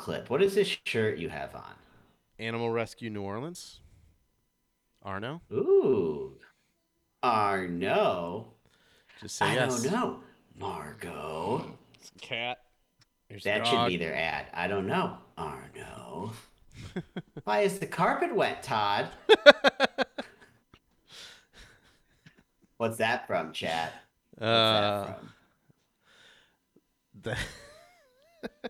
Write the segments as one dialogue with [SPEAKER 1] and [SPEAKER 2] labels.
[SPEAKER 1] Clip. What is this shirt you have on?
[SPEAKER 2] Animal Rescue New Orleans. Arno,
[SPEAKER 1] Ooh. Arno.
[SPEAKER 2] just say
[SPEAKER 1] I
[SPEAKER 2] yes.
[SPEAKER 1] don't know. Margot.
[SPEAKER 2] It's a cat. There's
[SPEAKER 1] That should be their ad. I don't know. Arno. Why is the carpet wet, Todd? What's that from, chat? What's
[SPEAKER 2] Uh,
[SPEAKER 1] that from?
[SPEAKER 2] the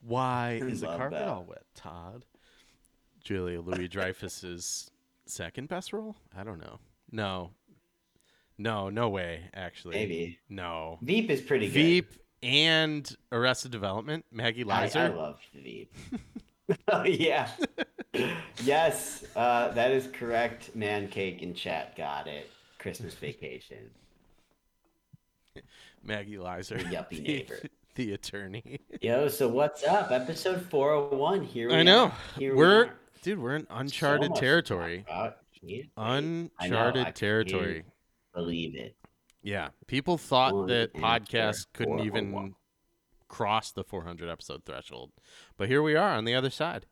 [SPEAKER 2] Why is the carpet
[SPEAKER 1] that.
[SPEAKER 2] all wet, Todd? Julia Louis Dreyfus's second best role? I don't know. No. No, no way, actually.
[SPEAKER 1] Maybe.
[SPEAKER 2] No.
[SPEAKER 1] Veep is pretty good.
[SPEAKER 2] Veep and Arrested Development, Maggie
[SPEAKER 1] I, I love Veep. oh yeah. yes, uh, that is correct. Man cake in chat got it. Christmas vacation.
[SPEAKER 2] Maggie Lizer.
[SPEAKER 1] yuppie neighbor.
[SPEAKER 2] The attorney.
[SPEAKER 1] Yo, so what's up? Episode 401. Here we
[SPEAKER 2] I know.
[SPEAKER 1] are. Here we
[SPEAKER 2] We're
[SPEAKER 1] are.
[SPEAKER 2] dude, we're in uncharted
[SPEAKER 1] to
[SPEAKER 2] territory.
[SPEAKER 1] about. I I
[SPEAKER 2] Uncharted territory.
[SPEAKER 1] Believe it.
[SPEAKER 2] Yeah. People thought
[SPEAKER 1] One
[SPEAKER 2] that podcasts couldn't even cross the 400 episode threshold. But here we are on the other side.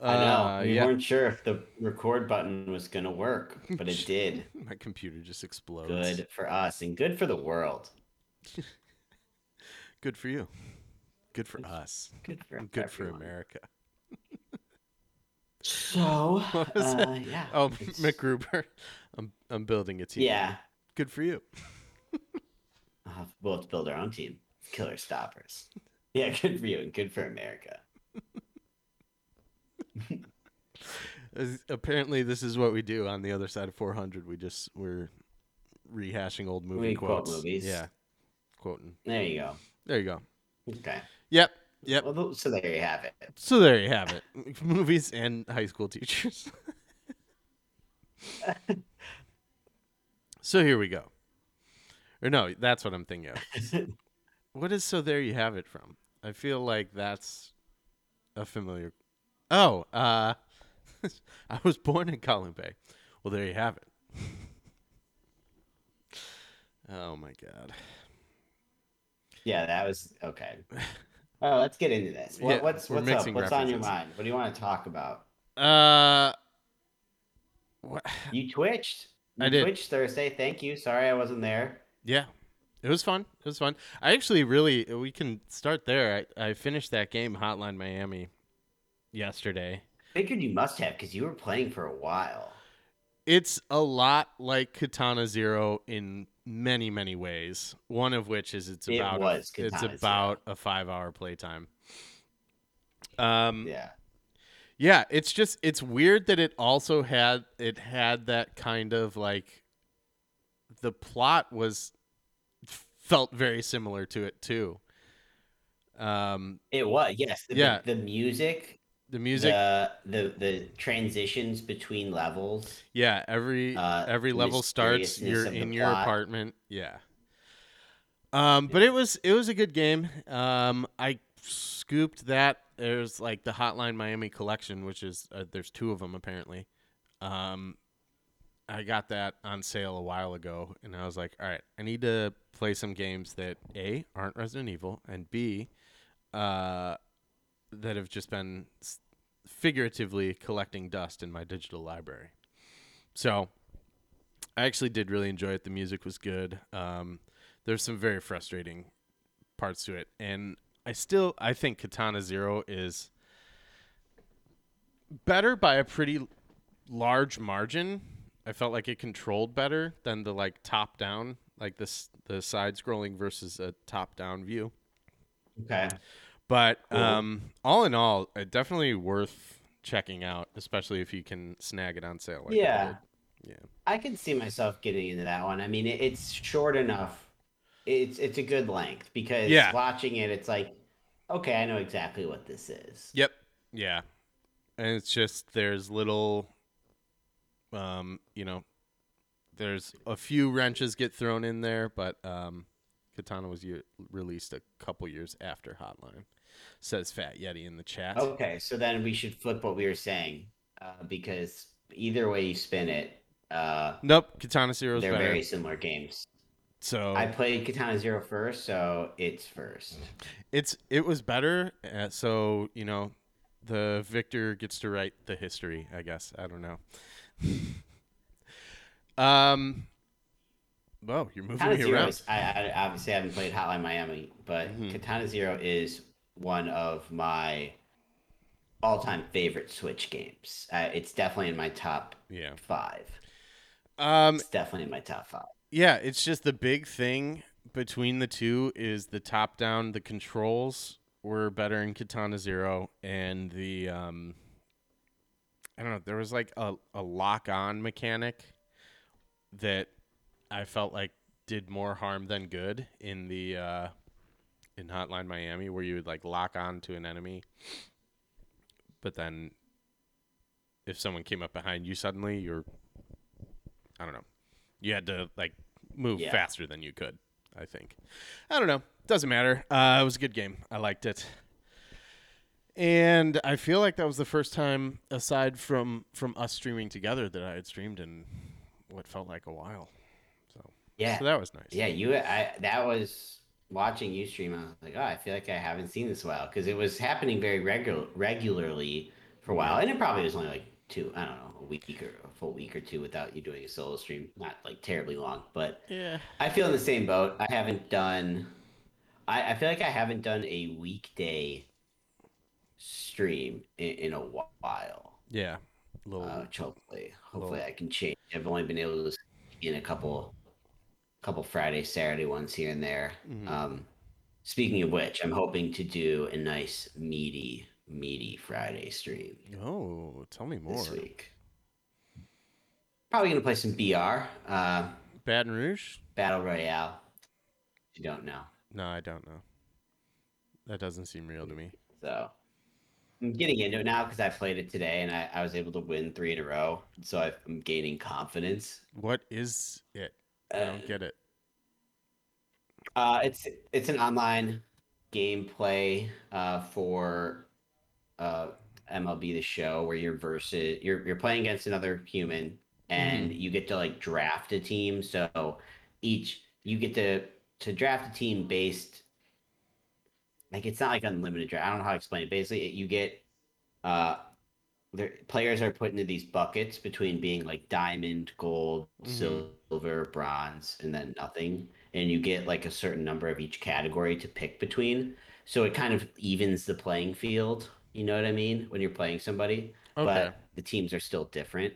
[SPEAKER 1] I know.
[SPEAKER 2] Uh,
[SPEAKER 1] we
[SPEAKER 2] yeah.
[SPEAKER 1] weren't sure if the record button was going to work, but it did.
[SPEAKER 2] My computer just explodes.
[SPEAKER 1] Good for us and good for the world.
[SPEAKER 2] Good for you. Good for us.
[SPEAKER 1] Good for
[SPEAKER 2] Good for
[SPEAKER 1] everyone.
[SPEAKER 2] America.
[SPEAKER 1] So, uh, yeah.
[SPEAKER 2] Oh,
[SPEAKER 1] it's-
[SPEAKER 2] MacGruber. I'm I'm building a team.
[SPEAKER 1] Yeah.
[SPEAKER 2] Good for you.
[SPEAKER 1] Uh, we'll have to build our own team. Killer stoppers. Yeah, good for you and good for America.
[SPEAKER 2] Apparently, this is what we do on the other side of 400. We just we're rehashing old movie
[SPEAKER 1] We quote
[SPEAKER 2] quotes.
[SPEAKER 1] movies.
[SPEAKER 2] Yeah, quoting.
[SPEAKER 1] There you go.
[SPEAKER 2] There you go.
[SPEAKER 1] Okay.
[SPEAKER 2] Yep, yep.
[SPEAKER 1] Well, so there you have it.
[SPEAKER 2] So there you have it. Movies and high school teachers. so here we go. Or no, that's what I'm thinking of. What is so there you have it from? I feel like that's a familiar. Oh, uh, I was born in Colin Bay. Well, there you have it. oh my god.
[SPEAKER 1] Yeah, that was okay. Oh, let's get into this. What,
[SPEAKER 2] Yeah,
[SPEAKER 1] what's what's up? What's on your mind? What do you want to talk about?
[SPEAKER 2] Uh, what?
[SPEAKER 1] You twitched. You
[SPEAKER 2] I did.
[SPEAKER 1] Twitched Thursday. Thank you. Sorry I wasn't there.
[SPEAKER 2] Yeah, it was fun. It was fun. I actually really we can start there. I, I finished that game, Hotline Miami, yesterday.
[SPEAKER 1] Figured you must have because you were playing for a while.
[SPEAKER 2] It's a lot like Katana Zero in many many ways. One of which is it's
[SPEAKER 1] It
[SPEAKER 2] about a- it's about a five hour playtime. Um,
[SPEAKER 1] Yeah.
[SPEAKER 2] Yeah, it's just it's weird that it also had it had that kind of like the plot was felt very similar to it too. Um
[SPEAKER 1] It was yes. The,
[SPEAKER 2] Yeah.
[SPEAKER 1] The, music,
[SPEAKER 2] the music
[SPEAKER 1] the the the transitions between levels.
[SPEAKER 2] yeah, every
[SPEAKER 1] uh,
[SPEAKER 2] every level starts you're in your
[SPEAKER 1] plot.
[SPEAKER 2] apartment. Yeah. Um but it was it was a good game. Um I scooped that there's like the Hotline Miami collection which is uh, there's two of them apparently. Um I got that on sale a while ago, and I was like, all right, I need to play some games that A, aren't Resident Evil, and B, uh, that have just been figuratively collecting dust in my digital library. So I actually did really enjoy it. The music was good. Um, there's some very frustrating parts to it, and I still I think Katana Zero is better by a pretty large margin. I felt like it controlled better than the like top down, like this the side scrolling versus a top down view.
[SPEAKER 1] Okay.
[SPEAKER 2] But um, all in all, uh, definitely worth checking out, especially if you can snag it on sale. Like
[SPEAKER 1] yeah.
[SPEAKER 2] Yeah.
[SPEAKER 1] I can see myself getting into that one. I mean, it, it's short enough. It's it's a good length because
[SPEAKER 2] Yeah.
[SPEAKER 1] watching it, it's like, okay, I know exactly what this is.
[SPEAKER 2] Yep. Yeah. And it's just there's little um, you know, there's a few wrenches get thrown in there, but um Katana was ye- released a couple years after Hotline. Says Fat Yeti in the chat.
[SPEAKER 1] Okay, so then we should flip what we were saying uh, because either way you spin it, uh,
[SPEAKER 2] Nope, Katana Zero is
[SPEAKER 1] they're
[SPEAKER 2] better.
[SPEAKER 1] very similar games.
[SPEAKER 2] so
[SPEAKER 1] I played Katana Zero first, so it's first.
[SPEAKER 2] it's it was better. Uh, so you know, the victor gets to write the history. I guess I don't know. um. Whoa, you're moving
[SPEAKER 1] Katana
[SPEAKER 2] me
[SPEAKER 1] Zero
[SPEAKER 2] around.
[SPEAKER 1] is, I, I obviously haven't played Hotline Miami, but
[SPEAKER 2] Mhm.
[SPEAKER 1] Katana Zero is one of my all-time favorite Switch games. Uh, it's definitely in my top
[SPEAKER 2] Yeah.
[SPEAKER 1] five.
[SPEAKER 2] Um.
[SPEAKER 1] It's definitely in my top five.
[SPEAKER 2] Yeah. It's just the big thing between the two is the top down. The controls were better in Katana Zero, and the um. I don't know. There was like a a lock on mechanic that I felt like did more harm than good in the uh, in Hotline Miami, where you would like lock on to an enemy, but then if someone came up behind you suddenly, you're I don't know, you had to like move
[SPEAKER 1] Yeah.
[SPEAKER 2] faster than you could. I think I don't know. Doesn't matter. Uh, it was a good game. I liked it. And I feel like that was the first time, aside from from us streaming together, that I had streamed in what felt like a while. So,
[SPEAKER 1] Yeah,
[SPEAKER 2] so that was nice.
[SPEAKER 1] yeah. You, I that was watching you stream. I was like, oh, I feel like I haven't seen this in a while because it was happening very regular regularly for a while, and it probably was only like two. I don't know, a week or a full week or two without you doing a solo stream. Not like terribly long, but
[SPEAKER 2] Yeah.
[SPEAKER 1] I feel in the same boat. I haven't done. I, I feel like I haven't done a weekday stream in, in a while.
[SPEAKER 2] Yeah. Little.
[SPEAKER 1] Uh, which hopefully, hopefully I can change. I've only been able to in a couple, couple Friday, Saturday ones here and there.
[SPEAKER 2] Mhm.
[SPEAKER 1] Um, speaking of which, I'm hoping to do a nice meaty, meaty Friday stream
[SPEAKER 2] oh, tell me more.
[SPEAKER 1] this week. Probably gonna play some BR, uh,
[SPEAKER 2] Baton Rouge?
[SPEAKER 1] Battle Royale. You don't know.
[SPEAKER 2] No, I don't know. That doesn't seem real to me.
[SPEAKER 1] So I'm getting into it now because I played it today and I, I was able to win three in a row. So I, I'm gaining confidence.
[SPEAKER 2] What is it? I don't
[SPEAKER 1] Uh,
[SPEAKER 2] get it.
[SPEAKER 1] Uh, it's it's an online gameplay uh, for uh, MLB the Show where you're versus you're you're playing against another human and you get to like draft a team. So each you get to to draft a team based like it's not like unlimited draft. I don't know how to explain it. Basically, you get uh players are put into these buckets between being like diamond, gold,
[SPEAKER 2] Mhm.
[SPEAKER 1] silver, bronze, and then nothing. And you get like a certain number of each category to pick between. So it kind of evens the playing field. You know what I mean? When you're playing somebody,
[SPEAKER 2] Okay.
[SPEAKER 1] but the teams are still different.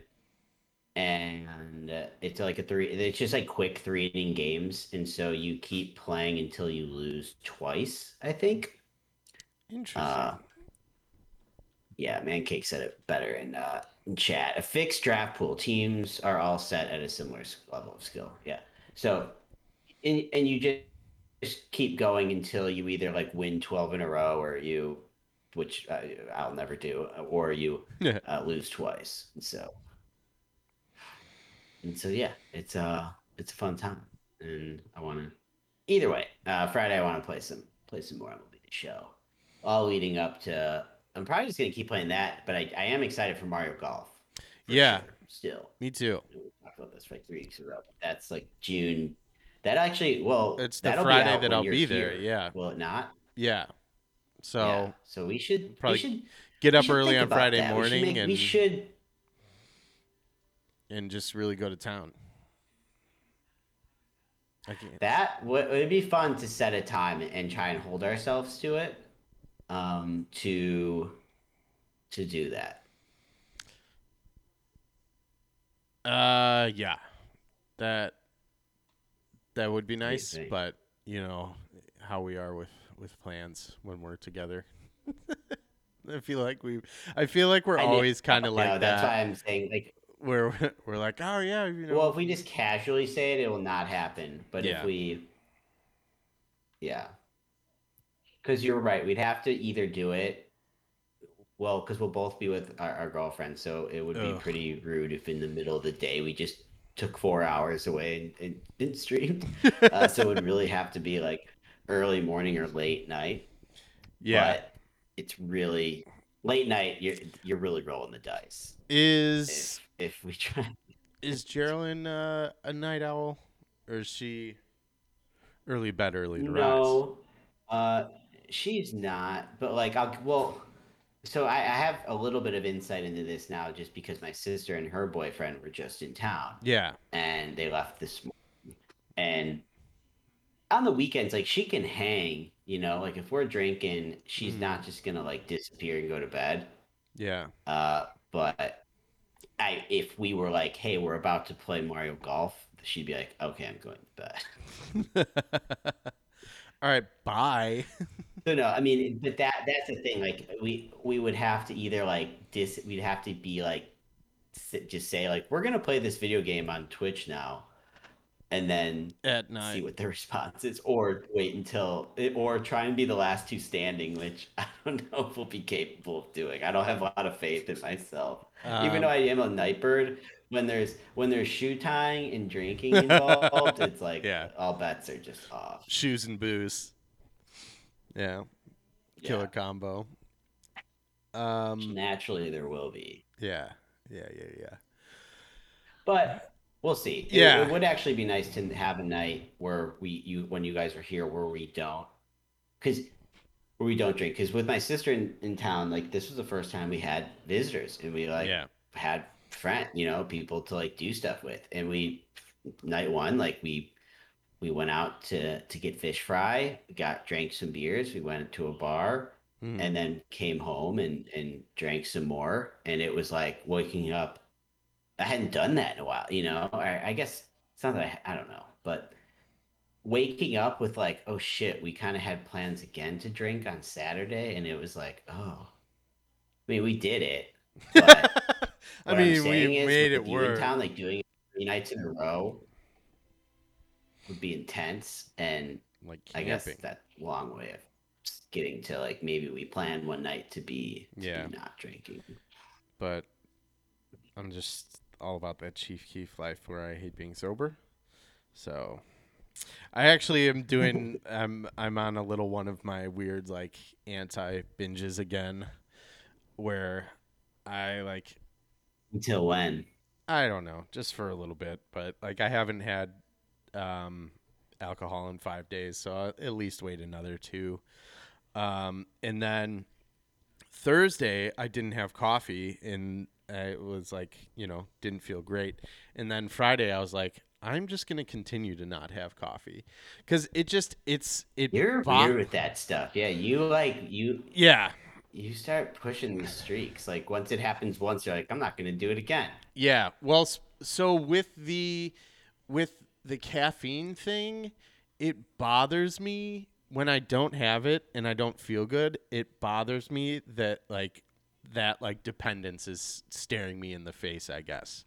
[SPEAKER 1] And uh, it's like a three. It's just like quick three inning games, and so you keep playing until you lose twice. I think.
[SPEAKER 2] Interesting.
[SPEAKER 1] Uh, yeah, Mancake said it better in uh, in chat. A fixed draft pool. Teams are all set at a similar level of skill. Yeah. So, and, and you just, just keep going until you either like win twelve in a row, or you, which uh, I'll never do, or you
[SPEAKER 2] Yeah.
[SPEAKER 1] uh, lose twice. And so, and so yeah, it's uh it's a fun time, and I want to. Either way, uh, Friday I want to play some play some more MLB the Show, all leading up to. I'm probably just gonna keep playing that, but I, I am excited for Mario Golf. for
[SPEAKER 2] Yeah.
[SPEAKER 1] sure, still.
[SPEAKER 2] Me too.
[SPEAKER 1] We talked about this for like three weeks in a row. That's like June. That actually, well,
[SPEAKER 2] It's the Friday that I'll be there,
[SPEAKER 1] here,
[SPEAKER 2] yeah.
[SPEAKER 1] Will it not?
[SPEAKER 2] Yeah. So
[SPEAKER 1] yeah. So we should
[SPEAKER 2] probably
[SPEAKER 1] we should
[SPEAKER 2] get up
[SPEAKER 1] should
[SPEAKER 2] early on Friday
[SPEAKER 1] that. We
[SPEAKER 2] morning
[SPEAKER 1] make-
[SPEAKER 2] and
[SPEAKER 1] we should
[SPEAKER 2] and just really go to town.
[SPEAKER 1] That would it'd be fun to set a time and try and hold ourselves to it. Um, to to do that.
[SPEAKER 2] Uh, yeah, that that would be nice, but you know how we are with with plans when we're together. I feel like we I feel like we're
[SPEAKER 1] I
[SPEAKER 2] always kind of like
[SPEAKER 1] that's
[SPEAKER 2] that
[SPEAKER 1] why I'm saying like
[SPEAKER 2] where we're, we're like, "Oh yeah, you know."
[SPEAKER 1] Well, if we just casually say it, it will not happen. But
[SPEAKER 2] Yeah.
[SPEAKER 1] if we, yeah, because you're right, we'd have to either do it. Well, because we'll both be with our, our girlfriends, so it would be
[SPEAKER 2] Ugh.
[SPEAKER 1] pretty rude if in the middle of the day we just took four hours away and, and, and streamed. uh, so it would really have to be like early morning or late night.
[SPEAKER 2] yeah.
[SPEAKER 1] But it's really late night. You're you're really rolling the dice
[SPEAKER 2] is
[SPEAKER 1] if if we try.
[SPEAKER 2] is Geraldine uh, a night owl or is she early bed early to rise?
[SPEAKER 1] No, uh, she's not. But like, I'll well. So I, I have a little bit of insight into this now, just because my sister and her boyfriend were just in town,
[SPEAKER 2] Yeah.
[SPEAKER 1] and they left this morning. And on the weekends, like she can hang. You know, like if we're drinking, she's
[SPEAKER 2] Mhm.
[SPEAKER 1] not just gonna like disappear and go to bed.
[SPEAKER 2] Yeah.
[SPEAKER 1] Uh, but I, if we were like, hey, we're about to play Mario Golf, she'd be like, okay, I'm going to bed.
[SPEAKER 2] All right, bye.
[SPEAKER 1] So no, I mean, but that that's the thing. Like we we would have to either like dis, we'd have to be like, just say like we're gonna play this video game on Twitch now, and then
[SPEAKER 2] At
[SPEAKER 1] see what the response is, or wait until, or try and be the last two standing, which I don't know if we'll be capable of doing. I don't have a lot of faith in myself, even though
[SPEAKER 2] Um,
[SPEAKER 1] I am a nightbird. When there's when there's shoe tying and drinking involved, it's like
[SPEAKER 2] Yeah.
[SPEAKER 1] all bets are just off.
[SPEAKER 2] shoes and booze. Yeah. Killer
[SPEAKER 1] Yeah.
[SPEAKER 2] combo. Um
[SPEAKER 1] Naturally, there will be.
[SPEAKER 2] yeah. Yeah, yeah, yeah.
[SPEAKER 1] But we'll see. It-
[SPEAKER 2] Yeah.
[SPEAKER 1] it, would actually be nice to have a night where we you when you guys are here where we don't, because where we don't drink. Because with my sister in, in town, like this was the first time we had visitors and we like
[SPEAKER 2] yeah.
[SPEAKER 1] had friend, you know, people to like do stuff with. And we night one, like we we went out to to get fish fry, got drank some beers, we went to a bar,
[SPEAKER 2] Mhm.
[SPEAKER 1] and then came home and and drank some more and it was like waking up i hadn't done that in a while you know i, I guess it's not that I, I don't know but waking up with like oh shit we kind of had plans again to drink on saturday and it was like oh i mean we did it
[SPEAKER 2] I mean, we made it
[SPEAKER 1] you in
[SPEAKER 2] work.
[SPEAKER 1] town like doing it three nights in a row would be intense and
[SPEAKER 2] Like
[SPEAKER 1] I guess that long way of getting to like maybe we plan one night to be to
[SPEAKER 2] Yeah.
[SPEAKER 1] be not drinking.
[SPEAKER 2] but I'm just all about that Chief Keef life where I hate being sober. So I actually am doing I'm I'm on a little one of my weird like anti binges again where I like
[SPEAKER 1] Until when?
[SPEAKER 2] I don't know, just for a little bit, but like I haven't had um, alcohol in five days, so I'll at least wait another two. Um, and then Thursday, I didn't have coffee, and I was like, you know, didn't feel great. And then Friday, I was like, I'm just gonna continue to not have coffee because it just it's it.
[SPEAKER 1] You're
[SPEAKER 2] bo-
[SPEAKER 1] weird with that stuff. Yeah, you like you
[SPEAKER 2] Yeah,
[SPEAKER 1] you start pushing these streaks. Like once it happens once, you're like, I'm not gonna do it again.
[SPEAKER 2] Yeah. Well, so with the with the caffeine thing, it bothers me when I don't have it and I don't feel good. It bothers me that like that like dependence is staring me in the face, I guess.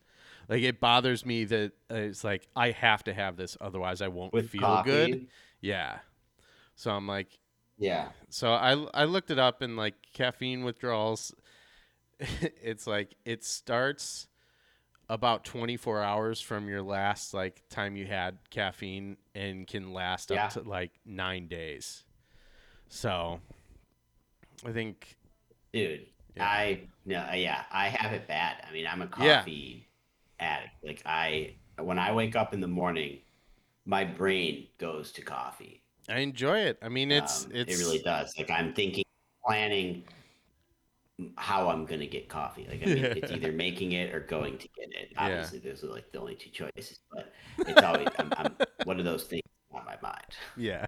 [SPEAKER 2] Like it bothers me that uh, it's like I have to have this otherwise I won't
[SPEAKER 1] With
[SPEAKER 2] feel
[SPEAKER 1] coffee.
[SPEAKER 2] good. Yeah. So I'm like
[SPEAKER 1] Yeah.
[SPEAKER 2] so I I looked it up and like caffeine withdrawals. it's like it starts about 24 hours from your last like time you had caffeine and can last
[SPEAKER 1] Yeah.
[SPEAKER 2] up to like nine days. So I think
[SPEAKER 1] Dude,
[SPEAKER 2] Yeah.
[SPEAKER 1] I no, yeah, I have it bad. I mean, I'm a
[SPEAKER 2] Yeah.
[SPEAKER 1] coffee addict. Like I, when I wake up in the morning, my brain goes to coffee.
[SPEAKER 2] I enjoy it. I mean, it's
[SPEAKER 1] Um,
[SPEAKER 2] it's
[SPEAKER 1] it really does. Like I'm thinking, planning how I'm gonna get coffee. Like I mean, it's either making it or going to get it.
[SPEAKER 2] Yeah.
[SPEAKER 1] Obviously, those are like the only two choices. But it's always I'm, I'm one of those things on my mind.
[SPEAKER 2] yeah.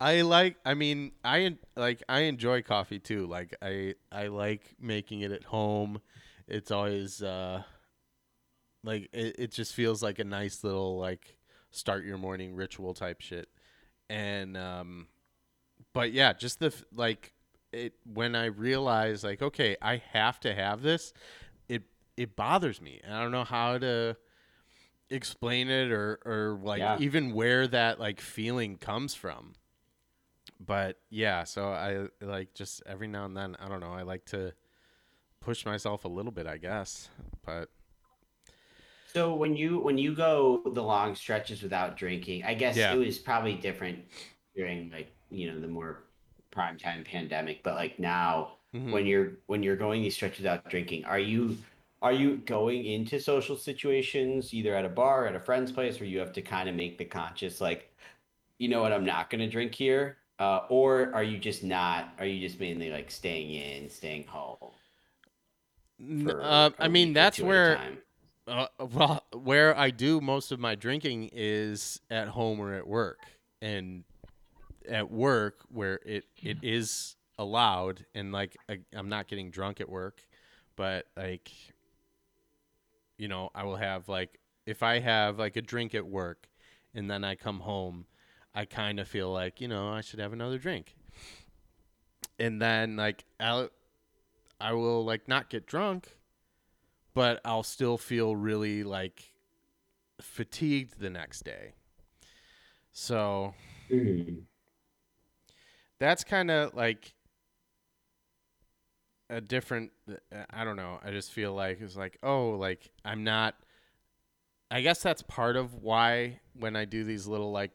[SPEAKER 2] I like I mean, I like I enjoy coffee too. Like I I like making it at home. It's always uh like it, it just feels like a nice little like start your morning ritual type shit. And um but yeah, just the like it when I realize like okay, I have to have this, it it bothers me. And I don't know how to explain it or or like
[SPEAKER 1] Yeah.
[SPEAKER 2] even where that like feeling comes from. But yeah, so I like just every now and then, I don't know, I like to push myself a little bit, I guess. But
[SPEAKER 1] So when you when you go the long stretches without drinking, I guess
[SPEAKER 2] Yeah.
[SPEAKER 1] it was probably different during like you know the more prime time pandemic, but like now
[SPEAKER 2] mhm.
[SPEAKER 1] when you're when you're going these stretches out drinking, are you are you going into social situations either at a bar at a friend's place where you have to kind of make the conscious like, you know what, I'm not going to drink here, uh, or are you just not? Are you just mainly like staying in, staying home? For
[SPEAKER 2] uh, I mean, that's
[SPEAKER 1] two at a
[SPEAKER 2] where? Uh, well, where I do most of my drinking is at home or at work, and at work where it it is allowed, and like I, I'm not getting drunk at work, but like, you know, I will have like if I have like a drink at work, and then I come home, I kind of feel like you know I should have another drink, and then like I'll, I will like not get drunk but I'll still feel really like fatigued the next day. So
[SPEAKER 1] Mhm.
[SPEAKER 2] That's kind of like a different uh, I don't know. I just feel like it's like, oh, like I'm not I guess that's part of why when I do these little like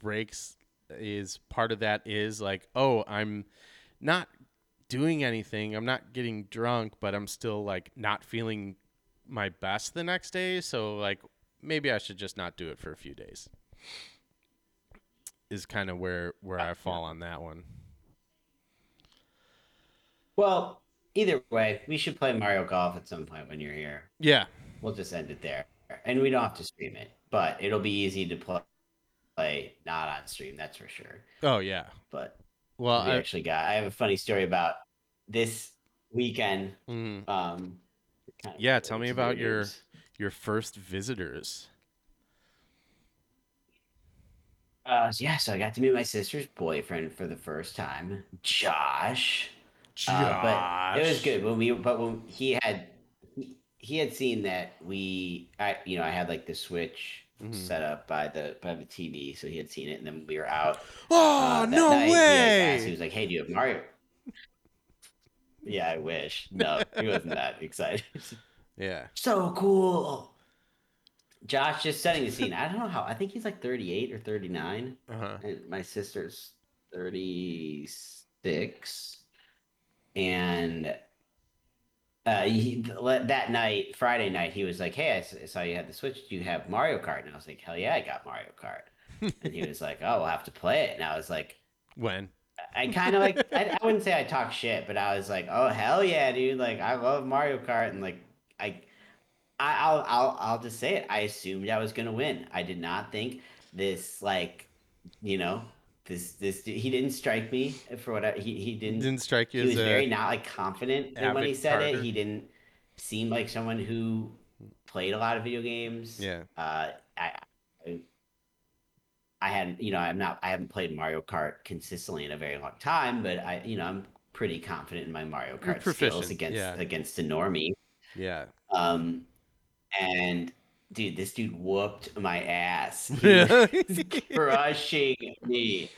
[SPEAKER 2] breaks is part of that is like, oh, I'm not doing anything. I'm not getting drunk, but I'm still like not feeling my best the next day. So like maybe I should just not do it for a few days. Is kind of where where I fall on that one.
[SPEAKER 1] Well, either way, we should play Mario Golf at some point when you're here.
[SPEAKER 2] Yeah.
[SPEAKER 1] We'll just end it there, and we don't have to stream it, but it'll be easy to play. Play not on stream, that's for sure.
[SPEAKER 2] Oh yeah.
[SPEAKER 1] But
[SPEAKER 2] Well,
[SPEAKER 1] we
[SPEAKER 2] I,
[SPEAKER 1] actually got. I have a funny story about this weekend.
[SPEAKER 2] mm,
[SPEAKER 1] Um, kind of
[SPEAKER 2] Yeah, tell me about your- your first visitors.
[SPEAKER 1] Uh, yeah, so I got to meet my sister's boyfriend for the first time, Josh. Uh, but it was good when we. But when he had, he, he had seen that we, I, you know, I had like the Switch
[SPEAKER 2] Mhm.
[SPEAKER 1] set up by the by the TV, so he had seen it, and then we were out.
[SPEAKER 2] Oh
[SPEAKER 1] uh,
[SPEAKER 2] no
[SPEAKER 1] night, He, like, asked- he was like, "Hey, do you have Mario?" Yeah, I wish. No, he wasn't that excited.
[SPEAKER 2] yeah.
[SPEAKER 1] so cool. Josh just setting the scene. I don't know how. I think he's like 38 or 39.
[SPEAKER 2] Uh huh.
[SPEAKER 1] And my sister's 36. And uh, he, that night, Friday night, he was like, Hey, I saw you had the Switch. Do you have Mario Kart? And I was like, Hell yeah, I got Mario Kart. and he was like, Oh, we'll have to play it. And I was like,
[SPEAKER 2] When?
[SPEAKER 1] I kind of like, I, I wouldn't say I talk shit, but I was like, Oh, hell yeah, dude. Like, I love Mario Kart. And like, I, I, I'll, I'll, I'll just say it. I assumed I was gonna win. I did not think this, like, you know, this, this. He didn't strike me for what I, he, he didn't.
[SPEAKER 2] Didn't strike you
[SPEAKER 1] he was very not like confident when he said
[SPEAKER 2] karter.
[SPEAKER 1] it. He didn't seem like someone who played a lot of video games.
[SPEAKER 2] yeah.
[SPEAKER 1] Uh, I, I, I hadn't, you know, I'm not, I haven't played Mario Kart consistently in a very long time, but I, you know, I'm pretty confident in my Mario Kart skills against
[SPEAKER 2] yeah.
[SPEAKER 1] against a normie.
[SPEAKER 2] Yeah.
[SPEAKER 1] Um, and dude, this dude whooped my ass. Crushing me.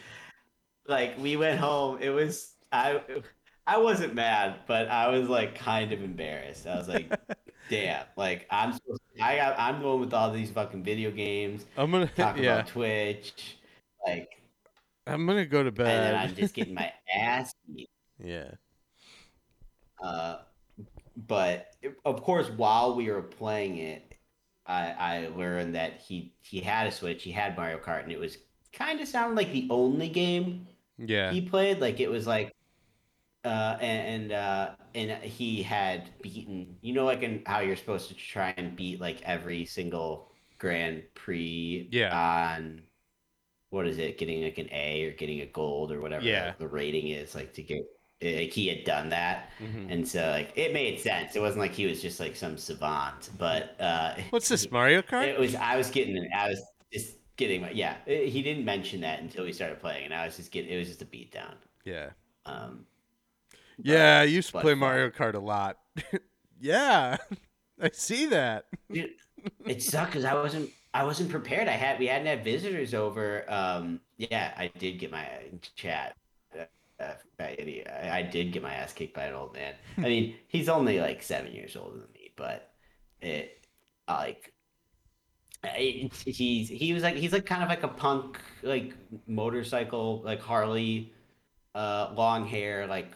[SPEAKER 1] Like we went home. It was I. I wasn't mad, but I was like kind of embarrassed. I was like, "Damn!" Like I'm. Supposed I got. I'm going with all these fucking video games.
[SPEAKER 2] I'm gonna
[SPEAKER 1] talk
[SPEAKER 2] yeah.
[SPEAKER 1] about Twitch. Like,
[SPEAKER 2] I'm gonna go to bed.
[SPEAKER 1] and then. I'm just getting my ass beat.
[SPEAKER 2] yeah.
[SPEAKER 1] Uh, but of course, while we were playing it, I, I learned that he he had a Switch, he had Mario Kart, and it was kind of sounded like the only game
[SPEAKER 2] Yeah.
[SPEAKER 1] he played. Like it was like, uh, and and, uh, and he had beaten. You know, like in how you're supposed to try and beat like every single Grand Prix.
[SPEAKER 2] Yeah.
[SPEAKER 1] On what is it? Getting like an A or getting a gold or whatever
[SPEAKER 2] Yeah.
[SPEAKER 1] the, the rating is. Like to get. Like he had done that,
[SPEAKER 2] Mhm.
[SPEAKER 1] and so like it made sense. It wasn't like he was just like some savant, but uh
[SPEAKER 2] What's this Mario Kart?
[SPEAKER 1] It was I was getting I was just getting my yeah. eh, He didn't mention that until we started playing, and I was just getting it was just a beat down.
[SPEAKER 2] Yeah.
[SPEAKER 1] Um,
[SPEAKER 2] Yeah, I used to
[SPEAKER 1] but
[SPEAKER 2] play. Mario Kart a lot. yeah. I see that.
[SPEAKER 1] Dude, it sucked because I wasn't I wasn't prepared. I had we hadn't had visitors over. Um, yeah, I did get my chat. Uh, I, I did get my ass kicked by an old man. I mean, he's only like seven years older than me, but it like I- he's he was like he's like kind of like a punk like motorcycle like Harley, uh, long hair like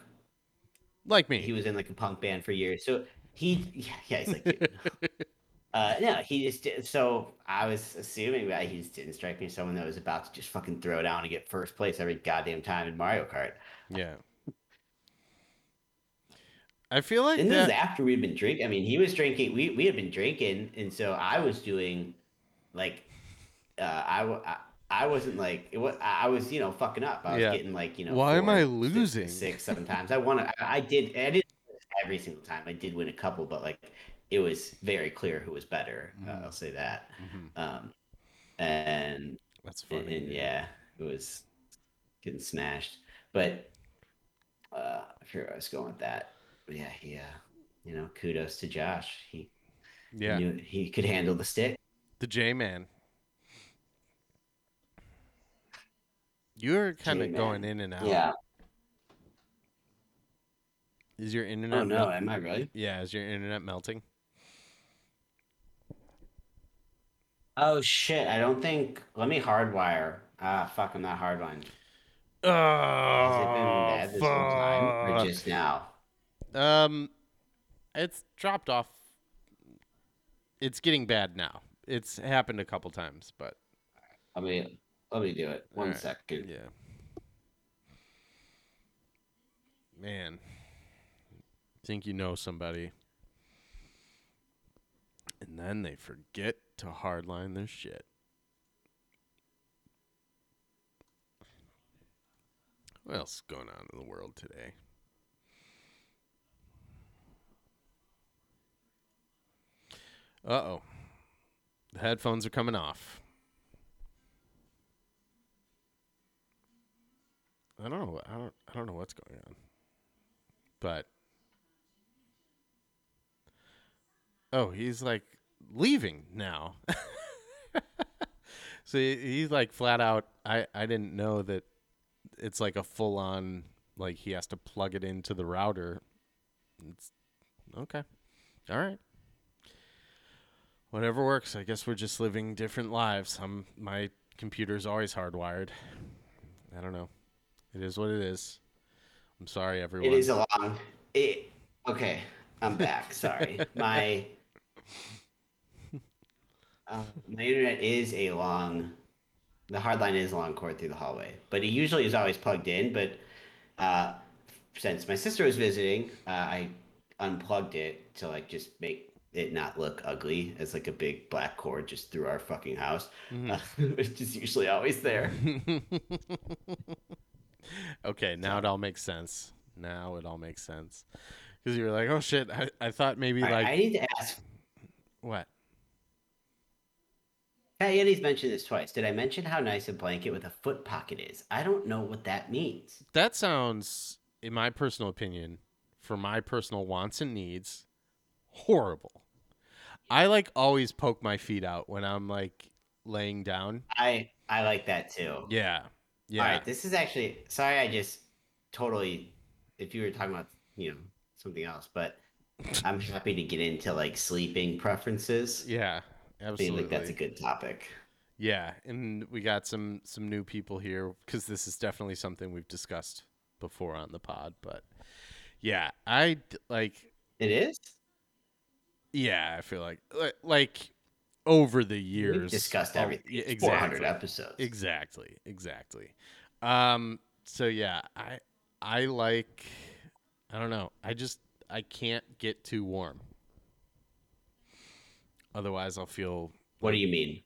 [SPEAKER 2] Like me.
[SPEAKER 1] he was in like a punk band for years. So he yeah, yeah he's like you. Uh, no, he just did. So I was assuming that he just didn't strike me as someone that was about to just fucking throw down and get first place every goddamn time in Mario Kart.
[SPEAKER 2] yeah. I feel like
[SPEAKER 1] And this is after we'd been drinking. I mean, he was drinking. We we had been drinking, and so I was doing, like, uh, I I, I wasn't like it was. I was you know fucking up. I was
[SPEAKER 2] Yeah.
[SPEAKER 1] getting like you know.
[SPEAKER 2] Why am I
[SPEAKER 1] four,
[SPEAKER 2] losing?
[SPEAKER 1] Six, six seven times. I won. I, I did. I did every single time. I did win a couple, but like it was very clear who was better. Uh,
[SPEAKER 2] Mm.
[SPEAKER 1] I'll say that.
[SPEAKER 2] Mhm.
[SPEAKER 1] Um, and
[SPEAKER 2] That's funny.
[SPEAKER 1] and yeah, it was getting smashed. But uh, I forget where I was going with that. But yeah, he, uh, you know, kudos to Josh. He,
[SPEAKER 2] Yeah.
[SPEAKER 1] he, he could handle the stick.
[SPEAKER 2] The J Man. You're kind of
[SPEAKER 1] J-Man.
[SPEAKER 2] going in and out.
[SPEAKER 1] Yeah.
[SPEAKER 2] Is your internet?
[SPEAKER 1] Oh no,
[SPEAKER 2] mel-
[SPEAKER 1] am I really?
[SPEAKER 2] Yeah. Is your internet melting?
[SPEAKER 1] Oh shit! I don't think. Let me hardwire. Ah, fuck! I'm not hardwired.
[SPEAKER 2] Oh,
[SPEAKER 1] Has it been bad this whole time or
[SPEAKER 2] fuck.
[SPEAKER 1] just now?
[SPEAKER 2] Um, it's dropped off. It's getting bad now. It's happened a couple times, but
[SPEAKER 1] Let me let me do it. One
[SPEAKER 2] Alright.
[SPEAKER 1] second.
[SPEAKER 2] yeah. Man, think you know somebody, and then they forget to hardline their shit. What else is going on in the world today? Uh oh. The headphones are coming off. I don't know. I don't. I don't know what's going on. But oh, he's like leaving now. so he's like flat out. I I didn't know that it's like a full on like he has to plug it into the router. It's okay. All right. Whatever works. I guess we're just living different lives. I'm my computer's always hardwired. I don't know. It is what it is. I'm sorry, everyone.
[SPEAKER 1] It is a long. It, okay, I'm back. Sorry, my my internet is a long. The hard line is a long cord through the hallway, but it usually is always plugged in. But uh, since my sister was visiting, uh, I unplugged it to like just make it not look ugly as like a big black cord just through our fucking house,
[SPEAKER 2] Mhm.
[SPEAKER 1] uh, which is usually always there.
[SPEAKER 2] okay, now it all makes sense. Now it all makes sense. Because you were like, oh shit, I, I thought maybe
[SPEAKER 1] All right,
[SPEAKER 2] like
[SPEAKER 1] I need to ask
[SPEAKER 2] what?
[SPEAKER 1] Fat Yeti's mentioned this twice. Did I mention how nice a blanket with a foot pocket is? I don't know what that means.
[SPEAKER 2] That sounds, in my personal opinion, for my personal wants and needs, horrible. I like always poke my feet out when I'm like laying down.
[SPEAKER 1] I I like that too.
[SPEAKER 2] Yeah. Yeah.
[SPEAKER 1] All right, this is actually sorry. I just totally. If you were talking about you know something else, but I'm happy to get into like sleeping preferences.
[SPEAKER 2] Yeah.
[SPEAKER 1] I feel
[SPEAKER 2] Absolutely.
[SPEAKER 1] like that's a good topic.
[SPEAKER 2] Yeah, and we got some some new people here because this is definitely something we've discussed before on the pod. But yeah, I like.
[SPEAKER 1] It is.
[SPEAKER 2] Yeah, I feel like li- like over the years
[SPEAKER 1] We've discussed
[SPEAKER 2] oh,
[SPEAKER 1] everything.
[SPEAKER 2] yeah,
[SPEAKER 1] It's 400
[SPEAKER 2] exactly.
[SPEAKER 1] episodes.
[SPEAKER 2] Exactly, exactly. Um. So yeah, I I like. I don't know. I just I can't get too warm. Otherwise, I'll feel.
[SPEAKER 1] What do you mean?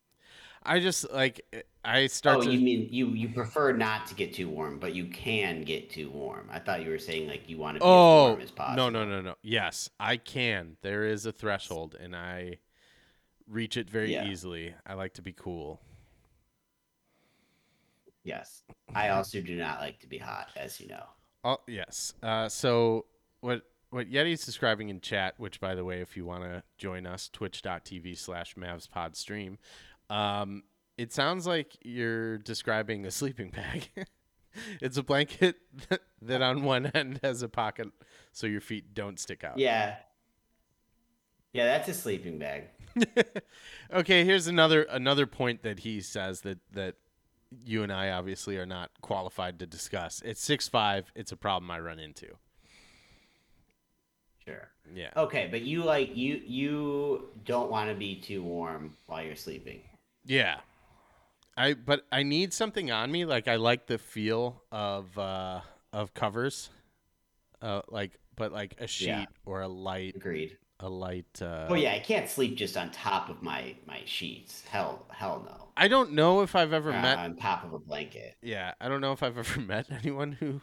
[SPEAKER 2] I just like I start
[SPEAKER 1] Oh,
[SPEAKER 2] to.
[SPEAKER 1] you mean you you prefer not to get too warm, but you can get too warm. I thought you were saying like you want to be as
[SPEAKER 2] Oh
[SPEAKER 1] warm as possible.
[SPEAKER 2] no no no no! Yes, I can. There is a threshold, and I reach it very
[SPEAKER 1] Yeah.
[SPEAKER 2] easily. I like to be cool.
[SPEAKER 1] Yes. I also do not like to be hot, as you know.
[SPEAKER 2] Oh yes. Uh, so what what Yeti's describing in chat, which by the way, if you want to join us, twitch.tv slash mavspod stream, um, it sounds like you're describing a sleeping bag. it's a blanket that, that on one end has a pocket so your feet don't stick out.
[SPEAKER 1] Yeah. Yeah, that's a sleeping bag.
[SPEAKER 2] okay, here's another another point that he says that that you and I obviously are not qualified to discuss. It's six five. It's a problem I run into.
[SPEAKER 1] Sure.
[SPEAKER 2] Yeah.
[SPEAKER 1] Okay, but you like you you don't want to be too warm while you're sleeping.
[SPEAKER 2] Yeah. I but I need something on me. Like I like the feel of uh of covers. Uh like but like a sheet
[SPEAKER 1] Yeah.
[SPEAKER 2] or a light
[SPEAKER 1] Agreed.
[SPEAKER 2] a light uh
[SPEAKER 1] Oh yeah, I can't sleep just on top of my my sheets. Hell, hell no.
[SPEAKER 2] I don't know if I've ever
[SPEAKER 1] Uh,
[SPEAKER 2] met
[SPEAKER 1] on top of a blanket.
[SPEAKER 2] yeah, I don't know if I've ever met anyone who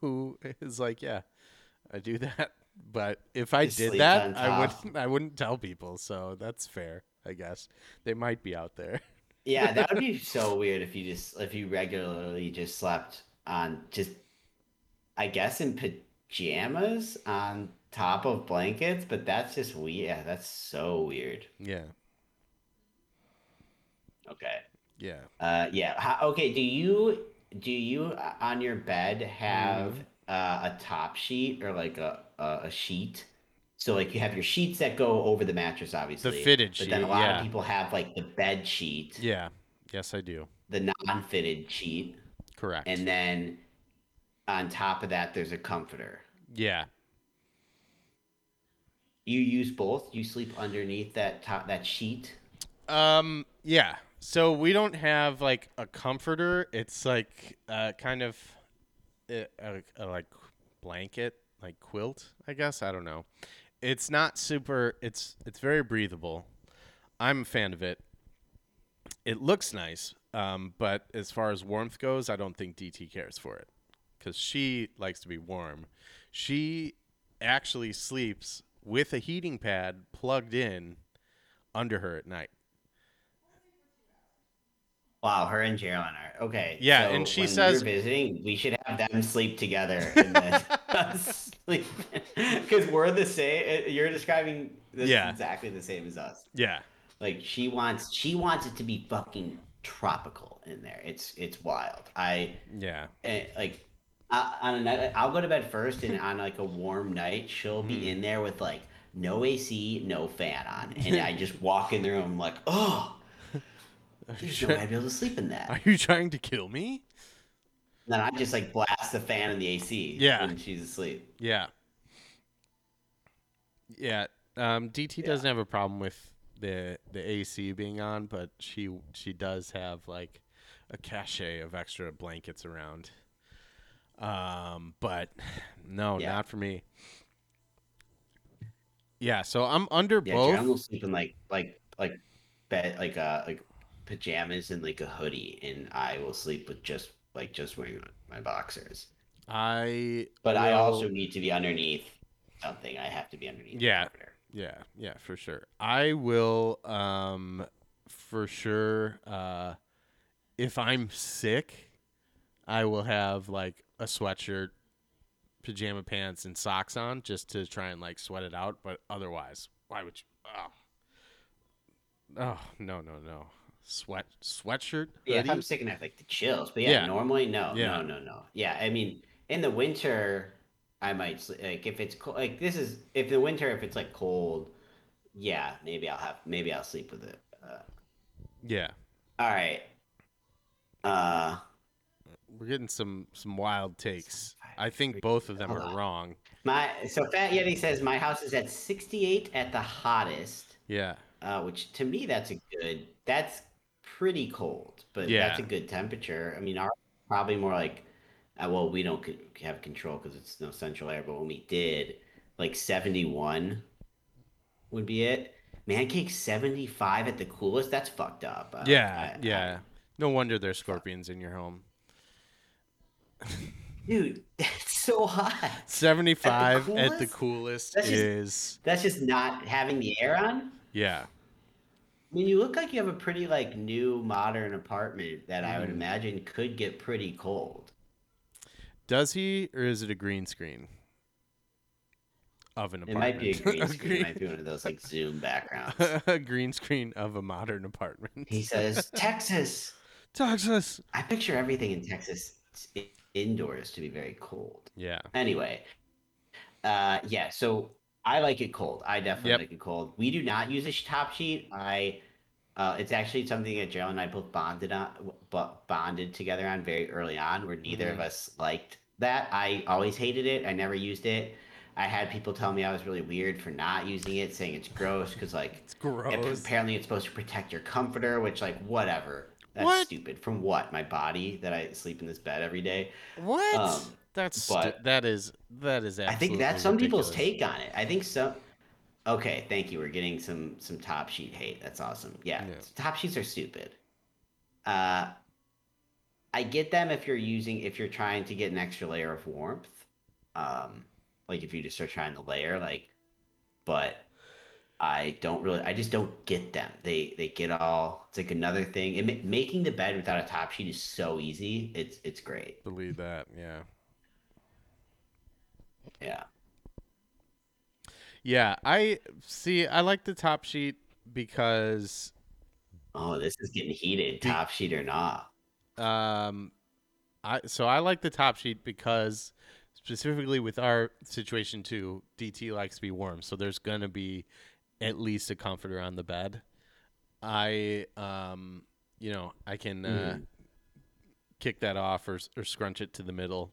[SPEAKER 2] who is like, yeah, I do that. But if I
[SPEAKER 1] Just
[SPEAKER 2] did that, I wouldn't I wouldn't tell people, so that's fair, I guess. They might be out there.
[SPEAKER 1] Yeah, that would be so weird if you just if you regularly just slept on just I guess in pajamas on top of blankets, but that's just weird. Yeah, that's so weird.
[SPEAKER 2] Yeah.
[SPEAKER 1] Okay.
[SPEAKER 2] Yeah.
[SPEAKER 1] Uh, yeah. How, okay. Do you do you uh, on your bed have
[SPEAKER 2] Mm-hmm.
[SPEAKER 1] Uh, a top sheet or like a, a a sheet? So like you have your sheets that go over the mattress, obviously.
[SPEAKER 2] The fitted sheet.
[SPEAKER 1] But then a lot
[SPEAKER 2] yeah.
[SPEAKER 1] of people have like the bed sheet,
[SPEAKER 2] Yeah. Yes, I do.
[SPEAKER 1] the non-fitted sheet,
[SPEAKER 2] Correct.
[SPEAKER 1] and then on top of that, there's a comforter.
[SPEAKER 2] yeah.
[SPEAKER 1] You use both. You sleep underneath that top that sheet.
[SPEAKER 2] Um. Yeah. So we don't have like a comforter. It's like uh, kind of a, a, a like blanket, like quilt. I guess I don't know. It's not super. It's it's very breathable. I'm a fan of it. It looks nice. Um. But as far as warmth goes, I don't think DT cares for it because she likes to be warm. She actually sleeps with a heating pad plugged in under her at night.
[SPEAKER 1] Wow, her and Geraldine are okay.
[SPEAKER 2] Yeah,
[SPEAKER 1] so
[SPEAKER 2] and she says-
[SPEAKER 1] visiting, we should have them sleep together and then us sleep because we're the same. uh, You're describing this
[SPEAKER 2] Yeah.
[SPEAKER 1] exactly the same as us.
[SPEAKER 2] Yeah.
[SPEAKER 1] Like she wants, she wants it to be fucking tropical in there. It's it's wild. I
[SPEAKER 2] Yeah.
[SPEAKER 1] eh, like I, on a night, I'll go to bed first, and on like a warm night, she'll be in there with like no AC, no fan on, and I just walk in the room like, oh. There's no way I'd be able to sleep in that.
[SPEAKER 2] Are you trying to kill me?
[SPEAKER 1] Then I just like blast the fan and the AC.
[SPEAKER 2] Yeah.
[SPEAKER 1] when she's asleep.
[SPEAKER 2] Yeah. Yeah. Um, DT doesn't have a problem with the the AC being on, but she she does have like a cachet of extra blankets around. Um, but no,
[SPEAKER 1] Yeah.
[SPEAKER 2] not for me. Yeah, so I'm under
[SPEAKER 1] Yeah,
[SPEAKER 2] both.
[SPEAKER 1] Jen will sleep in like like like bed like uh like pajamas and like a hoodie, and I will sleep with just like just wearing my boxers.
[SPEAKER 2] I
[SPEAKER 1] But I also need to be underneath something. I have to be underneath.
[SPEAKER 2] Yeah. Yeah, yeah, for sure. I will um for sure uh if I'm sick, I will have like a sweatshirt, pajama pants and socks on just to try and like sweat it out, but otherwise, why would you oh, oh no, no, no. Sweat sweatshirt?
[SPEAKER 1] Yeah, if? I'm sick enough, like the chills. But yeah,
[SPEAKER 2] Yeah.
[SPEAKER 1] normally no,
[SPEAKER 2] Yeah.
[SPEAKER 1] no, no, no. Yeah, I mean, in the winter, I might sleep, like if it's cold. Like this is if the winter, if it's like cold, yeah, maybe I'll have maybe I'll sleep with it. Uh,
[SPEAKER 2] Yeah.
[SPEAKER 1] all right. Uh,
[SPEAKER 2] We're getting some some wild takes. I think both of them are
[SPEAKER 1] on.
[SPEAKER 2] wrong.
[SPEAKER 1] my so Fat Yeti says my house is at 68 at the hottest,
[SPEAKER 2] Yeah.
[SPEAKER 1] uh, which to me that's a good. That's pretty cold, but
[SPEAKER 2] Yeah.
[SPEAKER 1] that's a good temperature. I mean, our probably more like. Uh, well, we don't have control because it's no central air. But when we did, like 71 would be it. Man cake 75 at the coolest. That's fucked up. Uh,
[SPEAKER 2] Yeah,
[SPEAKER 1] I- I-
[SPEAKER 2] yeah. No wonder there's scorpions in your home.
[SPEAKER 1] dude, that's so hot.
[SPEAKER 2] 75 at the
[SPEAKER 1] coolest?
[SPEAKER 2] coolest
[SPEAKER 1] That's just-
[SPEAKER 2] is
[SPEAKER 1] That's just not having the air on.
[SPEAKER 2] yeah.
[SPEAKER 1] I mean, you look like you have a pretty like new modern apartment that I
[SPEAKER 2] Mm.
[SPEAKER 1] would imagine could get pretty cold.
[SPEAKER 2] Does he, or is it a green screen of an apartment.
[SPEAKER 1] It
[SPEAKER 2] apartment?
[SPEAKER 1] might be a green screen. It might be one of those like Zoom backgrounds.
[SPEAKER 2] a green screen of a modern apartment.
[SPEAKER 1] He says, "Texas."
[SPEAKER 2] Texas.
[SPEAKER 1] I picture everything in Texas i- indoors to be very cold.
[SPEAKER 2] Yeah.
[SPEAKER 1] Anyway, uh, yeah. So I like it cold. I definitely
[SPEAKER 2] Yep.
[SPEAKER 1] like it cold. We do not use a top sheet. I. Uh, it's actually something that Joe and I both bonded on, but bonded together on very early on, where neither of us liked that. I always hated it. I never used it. I had people tell me I was really weird for not using it, saying it's gross because like
[SPEAKER 2] It's gross.
[SPEAKER 1] Ap- Apparently, it's supposed to protect your comforter, which, like, whatever. That's
[SPEAKER 2] What?
[SPEAKER 1] stupid. From what? My body that I sleep in this bed every day.
[SPEAKER 2] What?
[SPEAKER 1] Um,
[SPEAKER 2] that's stu-
[SPEAKER 1] but-
[SPEAKER 2] that is that is
[SPEAKER 1] I think that's some people's take on it. I think so. Okay, thank you. We're getting some some top sheet hate. That's awesome. Yeah,
[SPEAKER 2] Yeah.
[SPEAKER 1] top sheets are stupid. Uh, I get them if you're using if you're trying to get an extra layer of warmth. Um, like if you just are trying to layer, like, but I don't really. I just don't get them. They they get all. It's like another thing. It, making the bed without a top sheet is so easy. It's it's great.
[SPEAKER 2] Believe that, yeah.
[SPEAKER 1] Yeah.
[SPEAKER 2] Yeah, I see I like the top sheet because
[SPEAKER 1] Oh, this is getting heated. Top sheet or not?
[SPEAKER 2] um I so I like the top sheet because specifically with our situation too, DT likes to be warm, so there's going to be at least a comforter on the bed. I um you know, I can uh,
[SPEAKER 1] Mhm.
[SPEAKER 2] kick that off or or scrunch it to the middle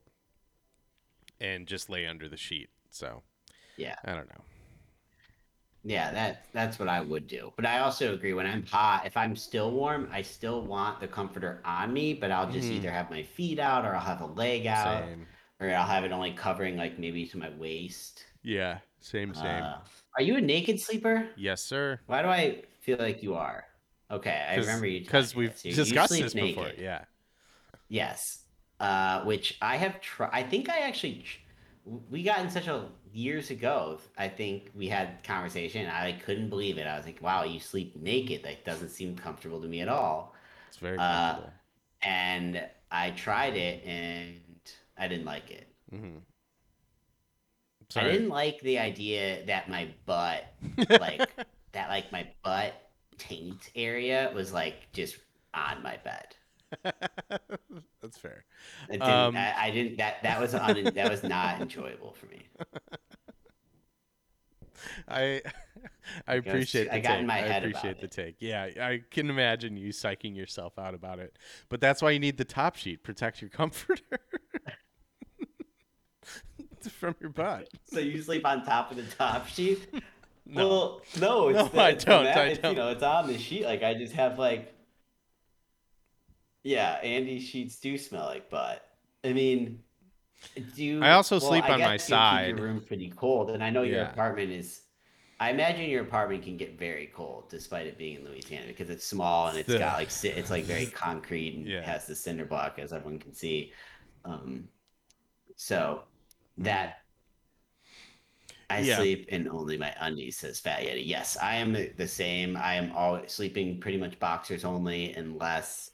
[SPEAKER 2] and just lay under the sheet. So,
[SPEAKER 1] Yeah.
[SPEAKER 2] I don't know.
[SPEAKER 1] Yeah, that that's what I would do. But I also agree when I'm hot, if I'm still warm, I still want the comforter on me, but I'll just
[SPEAKER 2] Mhm.
[SPEAKER 1] either have my feet out or I'll have a leg out
[SPEAKER 2] Same.
[SPEAKER 1] or I'll have it only covering like maybe to my waist.
[SPEAKER 2] Yeah, same same.
[SPEAKER 1] Uh, are you a naked sleeper?
[SPEAKER 2] yes, sir.
[SPEAKER 1] Why do I feel like you are? Okay, I remember you
[SPEAKER 2] because we've
[SPEAKER 1] this. You- you
[SPEAKER 2] discussed this before. Yeah.
[SPEAKER 1] Yes. Uh, which I have tried. I think I actually, tr- we got in such a years ago. I think we had conversation. I couldn't believe it. I was like, "Wow, you sleep naked? That doesn't seem comfortable to me at all."
[SPEAKER 2] It's very
[SPEAKER 1] Uh,
[SPEAKER 2] comfortable.
[SPEAKER 1] And I tried it, and I didn't like it.
[SPEAKER 2] Mm-hmm.
[SPEAKER 1] I didn't like the idea that my butt, like that, like my butt taint area was like just on my bed.
[SPEAKER 2] That's fair.
[SPEAKER 1] Didn't,
[SPEAKER 2] Um,
[SPEAKER 1] I, I didn't. That that was un, that was not enjoyable for me.
[SPEAKER 2] I I
[SPEAKER 1] was-
[SPEAKER 2] appreciate the
[SPEAKER 1] I got in
[SPEAKER 2] take.
[SPEAKER 1] my
[SPEAKER 2] I
[SPEAKER 1] head about
[SPEAKER 2] appreciate the
[SPEAKER 1] it.
[SPEAKER 2] take. Yeah, I can imagine you psyching yourself out about it. But that's why you need the top sheet. Protect your comforter from your butt.
[SPEAKER 1] So you sleep on top of the top sheet?
[SPEAKER 2] No.
[SPEAKER 1] Well, no, it's
[SPEAKER 2] No,
[SPEAKER 1] the,
[SPEAKER 2] I don't,
[SPEAKER 1] mat-
[SPEAKER 2] I don't.
[SPEAKER 1] You know, it's on the sheet. Like I just have like, yeah, Andy's sheets do smell like butt. I mean, do you?
[SPEAKER 2] I also
[SPEAKER 1] well,
[SPEAKER 2] sleep
[SPEAKER 1] I
[SPEAKER 2] on my
[SPEAKER 1] you keep
[SPEAKER 2] side.
[SPEAKER 1] Your room pretty cold, and I know your
[SPEAKER 2] Yeah.
[SPEAKER 1] apartment is. I imagine your apartment can get very cold, despite it being in Louisiana, because it's small and it's got like it's like very concrete and
[SPEAKER 2] Yeah.
[SPEAKER 1] has the cinder block, as everyone can see. Um, so that I
[SPEAKER 2] Yeah.
[SPEAKER 1] sleep in only my undies, says Fat Yeti. Yes, I am the the same. I am always sleeping pretty much boxers only, unless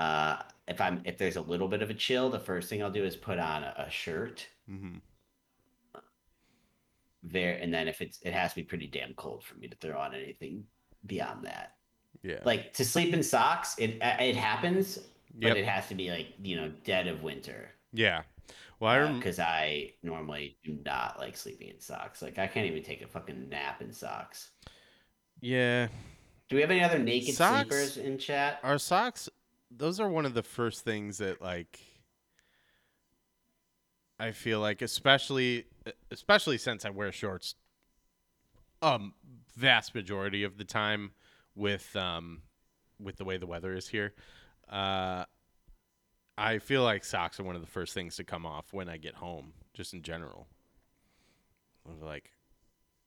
[SPEAKER 1] uh, if I'm if there's a little bit of a chill, the first thing I'll do is put on a, a shirt.
[SPEAKER 2] hmm
[SPEAKER 1] There, and then if it's it has to be pretty damn cold for me to throw on anything beyond that.
[SPEAKER 2] Yeah.
[SPEAKER 1] Like to sleep in socks, it it happens, but
[SPEAKER 2] Yep.
[SPEAKER 1] it has to be like you know dead of winter.
[SPEAKER 2] yeah. Well, I rem-
[SPEAKER 1] because I normally do not like sleeping in socks. Like I can't even take a fucking nap in socks.
[SPEAKER 2] yeah.
[SPEAKER 1] Do we have any other naked
[SPEAKER 2] Socks?
[SPEAKER 1] sleepers in chat?
[SPEAKER 2] Our socks, those are one of the first things that like I feel like especially especially since I wear shorts um vast majority of the time with um with the way the weather is here. Uh I feel like socks are one of the first things to come off when I get home, just in general. Like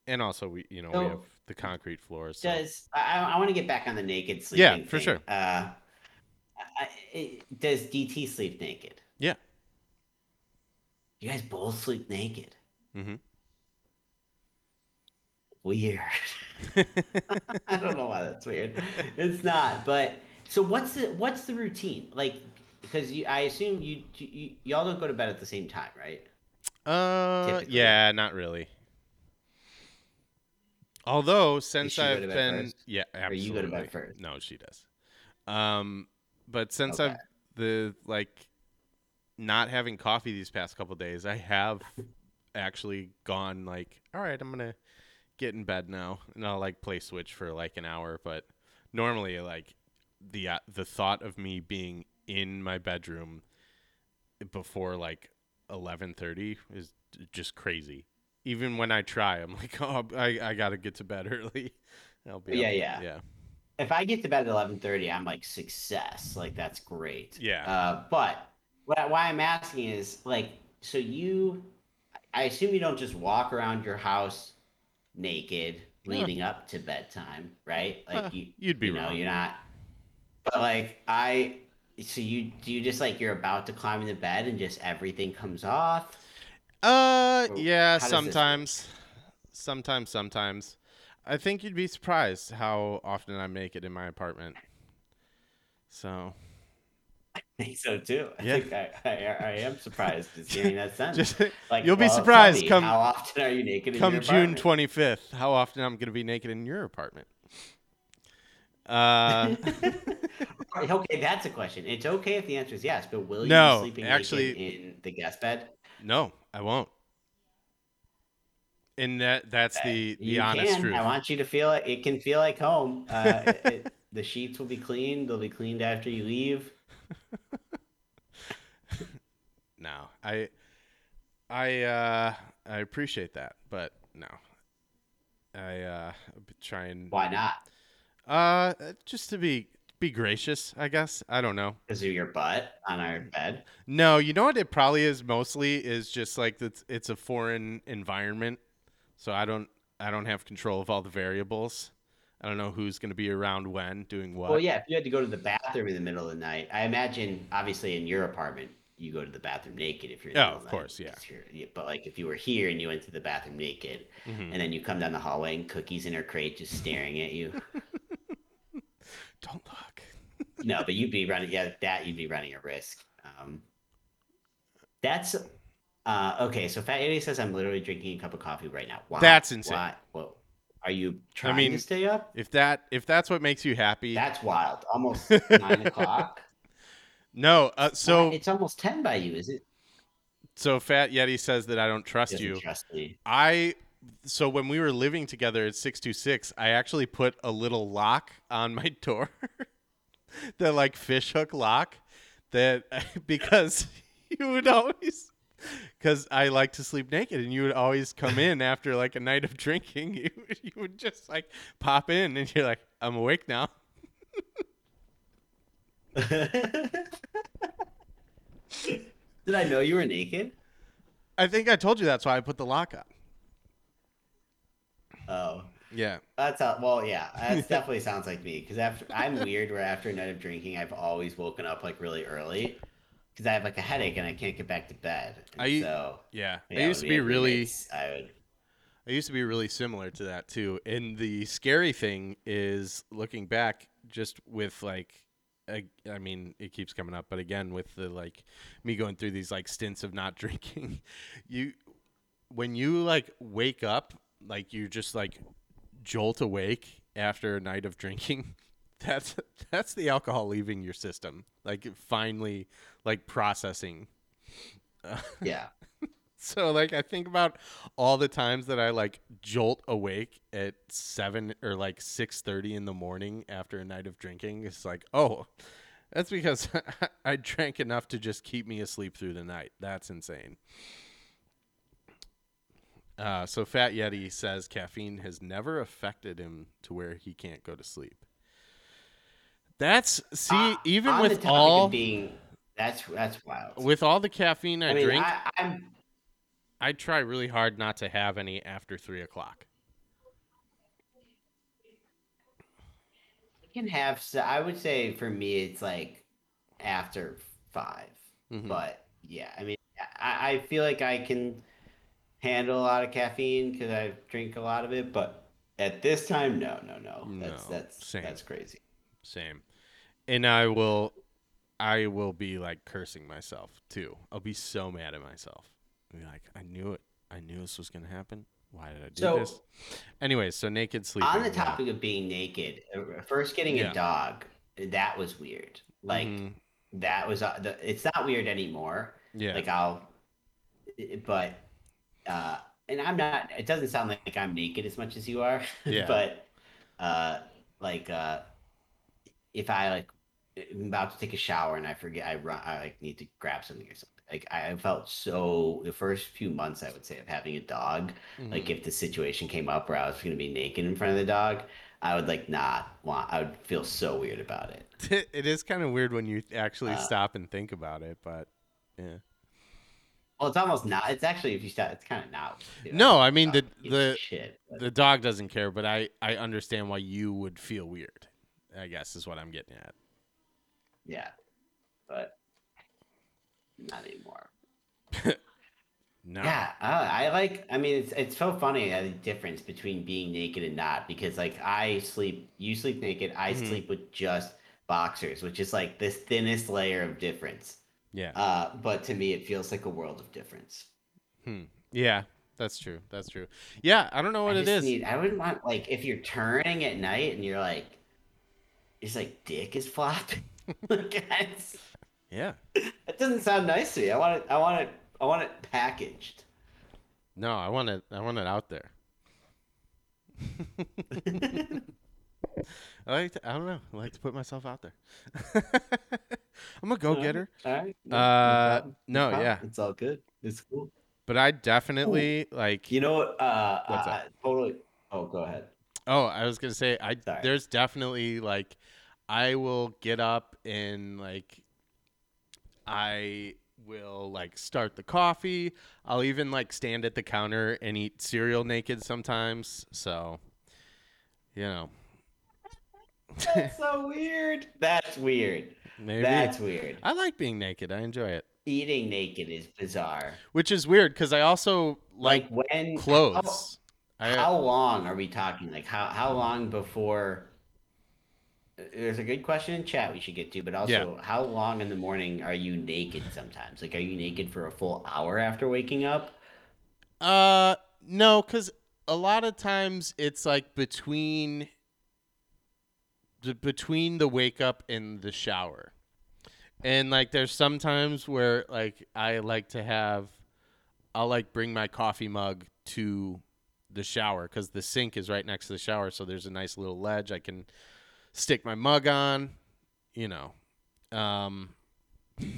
[SPEAKER 2] and also we you know, we have the concrete floors. So.
[SPEAKER 1] Does I, I want to get back on the naked sleeping?
[SPEAKER 2] Yeah, for
[SPEAKER 1] thing.
[SPEAKER 2] sure.
[SPEAKER 1] Uh, it, does DT sleep naked?
[SPEAKER 2] Yeah.
[SPEAKER 1] You guys both sleep naked.
[SPEAKER 2] Mm-hmm.
[SPEAKER 1] weird. I don't know why that's weird. It's not, but so what's the what's the routine like? Because you, I assume you, you y'all don't go to bed at the same time, right?
[SPEAKER 2] Uh,
[SPEAKER 1] Typically.
[SPEAKER 2] yeah, not really. Although since I've been,
[SPEAKER 1] first?
[SPEAKER 2] yeah,
[SPEAKER 1] Or you go to bed first?
[SPEAKER 2] No, she does. Um, but since
[SPEAKER 1] Okay.
[SPEAKER 2] I've the like not having coffee these past couple days, I have actually gone like, all right, I'm gonna get in bed now, and I'll like play Switch for like an hour. But normally, like the uh, the thought of me being in my bedroom before like 11:30 is just crazy. Even when I try, I'm like, oh, I I gotta get to bed early. I'll be
[SPEAKER 1] Yeah,
[SPEAKER 2] up-
[SPEAKER 1] yeah.
[SPEAKER 2] yeah.
[SPEAKER 1] If I get to bed at eleven thirty, I'm like success. Like that's great.
[SPEAKER 2] Yeah.
[SPEAKER 1] Uh, but what I- why I'm asking is like, so you, I assume you don't just walk around your house naked leading up to bedtime, right? Like
[SPEAKER 2] Huh,
[SPEAKER 1] you,
[SPEAKER 2] you'd be
[SPEAKER 1] you know,
[SPEAKER 2] wrong.
[SPEAKER 1] you're not. But like I, so you do you just like you're about to climb into bed and just everything comes off?
[SPEAKER 2] Uh,
[SPEAKER 1] Or
[SPEAKER 2] yeah,
[SPEAKER 1] how does this work?
[SPEAKER 2] sometimes, sometimes, sometimes. I think you'd be surprised how often I make it in my apartment. So
[SPEAKER 1] I think so too. I
[SPEAKER 2] Yeah.
[SPEAKER 1] think I, I, I am surprised just hearing that sentence.
[SPEAKER 2] just
[SPEAKER 1] Like,
[SPEAKER 2] you'll be
[SPEAKER 1] well, tell
[SPEAKER 2] surprised
[SPEAKER 1] me,
[SPEAKER 2] come
[SPEAKER 1] how often are you naked in
[SPEAKER 2] come June twenty fifth. How often I'm gonna be naked in your apartment? Uh,
[SPEAKER 1] okay, that's a question. It's okay if the answer is yes, but will you
[SPEAKER 2] No,
[SPEAKER 1] be sleeping
[SPEAKER 2] actually-
[SPEAKER 1] naked in the guest bed?
[SPEAKER 2] no, I won't. And that that's the the
[SPEAKER 1] you
[SPEAKER 2] honest
[SPEAKER 1] can.
[SPEAKER 2] truth.
[SPEAKER 1] I want you to feel it. It can feel like home. Uh, it, it- the sheets will be clean. They'll be cleaned after you leave.
[SPEAKER 2] No, I, I, uh, I appreciate that, but no, I uh, try and
[SPEAKER 1] Why not?
[SPEAKER 2] uh, just to be be gracious, I guess. I don't know.
[SPEAKER 1] Is of your butt on our bed.
[SPEAKER 2] No, you know what it probably is mostly is just like it's it's a foreign environment, so I don't I don't have control of all the variables. I don't know who's going to be around when doing what.
[SPEAKER 1] Well, yeah. If you had to go to the bathroom in the middle of the night, I imagine, obviously, in your apartment, you go to the bathroom naked if you're. In the
[SPEAKER 2] Oh, of course, yeah.
[SPEAKER 1] because you're- yeah. But like, if you were here and you went to the bathroom naked,
[SPEAKER 2] Mhm.
[SPEAKER 1] and then you come down the hallway and cookies in her crate just staring at you.
[SPEAKER 2] Don't look.
[SPEAKER 1] no, but you'd be running. Yeah, that you'd be running a risk. Um, that's uh, okay. So Fat Yeti says I'm literally drinking a cup of coffee right now.
[SPEAKER 2] That's insane.
[SPEAKER 1] Why? Well, are you trying
[SPEAKER 2] mean-
[SPEAKER 1] to stay up?
[SPEAKER 2] If that if that's what makes you happy,
[SPEAKER 1] That's wild. Almost nine o'clock.
[SPEAKER 2] no. Uh, so
[SPEAKER 1] it's almost ten by you, is it?
[SPEAKER 2] so Fat Yeti says that I don't trust you.
[SPEAKER 1] trust me.
[SPEAKER 2] I so when we were living together at 626, I actually put a little lock on my door. the like fish hook lock that because you would always cuz I like to sleep naked and you would always come in after like a night of drinking. You you would just like pop in and you're like I'm awake now.
[SPEAKER 1] Did I know you were naked?
[SPEAKER 2] I think I told you that's why I put the lock on.
[SPEAKER 1] Oh,
[SPEAKER 2] Yeah.
[SPEAKER 1] that's how, well, yeah. That definitely sounds like me. Because after I'm weird, where after a night of drinking, I've always woken up like really early because I have like a headache and I can't get back to bed. And
[SPEAKER 2] I-
[SPEAKER 1] so
[SPEAKER 2] Yeah.
[SPEAKER 1] yeah,
[SPEAKER 2] I used to be really
[SPEAKER 1] I would.
[SPEAKER 2] I used to be really similar to that too. And the scary thing is looking back just with like I, I mean it keeps coming up but again with the like me going through these like stints of not drinking you when you like wake up like you just like jolt awake after a night of drinking that's that's the alcohol leaving your system like finally like processing
[SPEAKER 1] Yeah.
[SPEAKER 2] so like I think about all the times that I like jolt awake at seven or like six thirty in the morning after a night of drinking. It's like, oh, that's because I drank enough to just keep me asleep through the night. That's insane. Uh, so Fat Yeti says caffeine has never affected him to where he can't go to sleep. That's see,
[SPEAKER 1] Uh,
[SPEAKER 2] even with all
[SPEAKER 1] being that's that's wild.
[SPEAKER 2] with all the caffeine I,
[SPEAKER 1] I mean,
[SPEAKER 2] drink,
[SPEAKER 1] I, I'm
[SPEAKER 2] I try really hard not to have any after three o'clock.
[SPEAKER 1] I can have. So I would say for me, it's like after 5
[SPEAKER 2] Mhm.
[SPEAKER 1] But yeah, I mean, I, I feel like I can handle a lot of caffeine because I drink a lot of it. But At this time, no, no, no. That's that's
[SPEAKER 2] same.
[SPEAKER 1] that's crazy.
[SPEAKER 2] Same. And I will I will be like cursing myself too. I'll be so mad at myself. I'll be like, I knew it. I knew this was gonna happen. Why did I do
[SPEAKER 1] So-
[SPEAKER 2] this? Anyways, so naked sleep.
[SPEAKER 1] On the topic of being naked, uh, first getting
[SPEAKER 2] Yeah.
[SPEAKER 1] a dog, that was weird. Like
[SPEAKER 2] Mhm.
[SPEAKER 1] that was uh, the, it's not weird anymore.
[SPEAKER 2] yeah.
[SPEAKER 1] Like I'll, but uh, and I'm not. It doesn't sound like I'm naked as much as you are.
[SPEAKER 2] Yeah.
[SPEAKER 1] but uh, like uh, if I like am about to take a shower and I forget I run I like need to grab something or something. Like I felt so the first few months I would say of having a dog. Like
[SPEAKER 2] Mhm.
[SPEAKER 1] if the situation came up where I was going to be naked in front of the dog, I would like not want. I would feel so weird about it.
[SPEAKER 2] it is kind of weird when you actually
[SPEAKER 1] Uh,
[SPEAKER 2] stop and think about it, but yeah.
[SPEAKER 1] Well, it's almost not. It's actually if you stop, it's kind of not. dude,
[SPEAKER 2] No,
[SPEAKER 1] I'm
[SPEAKER 2] I mean, the- the-
[SPEAKER 1] shit.
[SPEAKER 2] The dog doesn't care, but I I understand why you would feel weird. I guess is what I'm getting at.
[SPEAKER 1] Yeah, but not anymore.
[SPEAKER 2] No.
[SPEAKER 1] Yeah, uh, I like. I mean, it's it's so funny uh, the difference between being naked and not because like I sleep, you sleep naked, I
[SPEAKER 2] Mhm.
[SPEAKER 1] sleep with just boxers, which is like this thinnest layer of difference.
[SPEAKER 2] Yeah.
[SPEAKER 1] Uh, but to me, it feels like a world of difference.
[SPEAKER 2] Hmm. Yeah. That's true. That's true. Yeah. I don't know what it.
[SPEAKER 1] Need, I wouldn't want like if you're turning at night and you're like, it's like dick is flopping. Guys,
[SPEAKER 2] Yeah.
[SPEAKER 1] that doesn't sound nice to me. I want it. I want it. I want it packaged.
[SPEAKER 2] No, I want it. I want it out there. I like. To, I don't know. I like to put myself out there. I'm a go getter,
[SPEAKER 1] All right. no- no
[SPEAKER 2] Uh,
[SPEAKER 1] problem,
[SPEAKER 2] no, yeah.
[SPEAKER 1] It's all good. It's cool.
[SPEAKER 2] but I definitely like.
[SPEAKER 1] You know what? Uh,
[SPEAKER 2] What's
[SPEAKER 1] I,
[SPEAKER 2] that?
[SPEAKER 1] Totally. Oh, go ahead.
[SPEAKER 2] Oh, I was gonna say I.
[SPEAKER 1] Sorry.
[SPEAKER 2] There's definitely like, I will get up and like, I will like start the coffee. I'll even like stand at the counter and eat cereal naked sometimes. So, you know,
[SPEAKER 1] That's so weird. That's weird.
[SPEAKER 2] maybe
[SPEAKER 1] That's weird.
[SPEAKER 2] I like being naked. I enjoy it,
[SPEAKER 1] Eating naked is bizarre.
[SPEAKER 2] which is weird because I also like,
[SPEAKER 1] Like when
[SPEAKER 2] clothes.
[SPEAKER 1] How,
[SPEAKER 2] I,
[SPEAKER 1] how long are we talking? Like how how long before? There's a good question in chat we should get to, but also how long in the morning are you naked? Sometimes, like, are you naked for a full hour after waking up?
[SPEAKER 2] Uh, no, because a lot of times it's like between the between the wake up and the shower, and like there's sometimes where like I like to have, I'll like bring my coffee mug to the shower because the sink is right next to the shower, so there's a nice little ledge I can stick my mug on, you know. Um,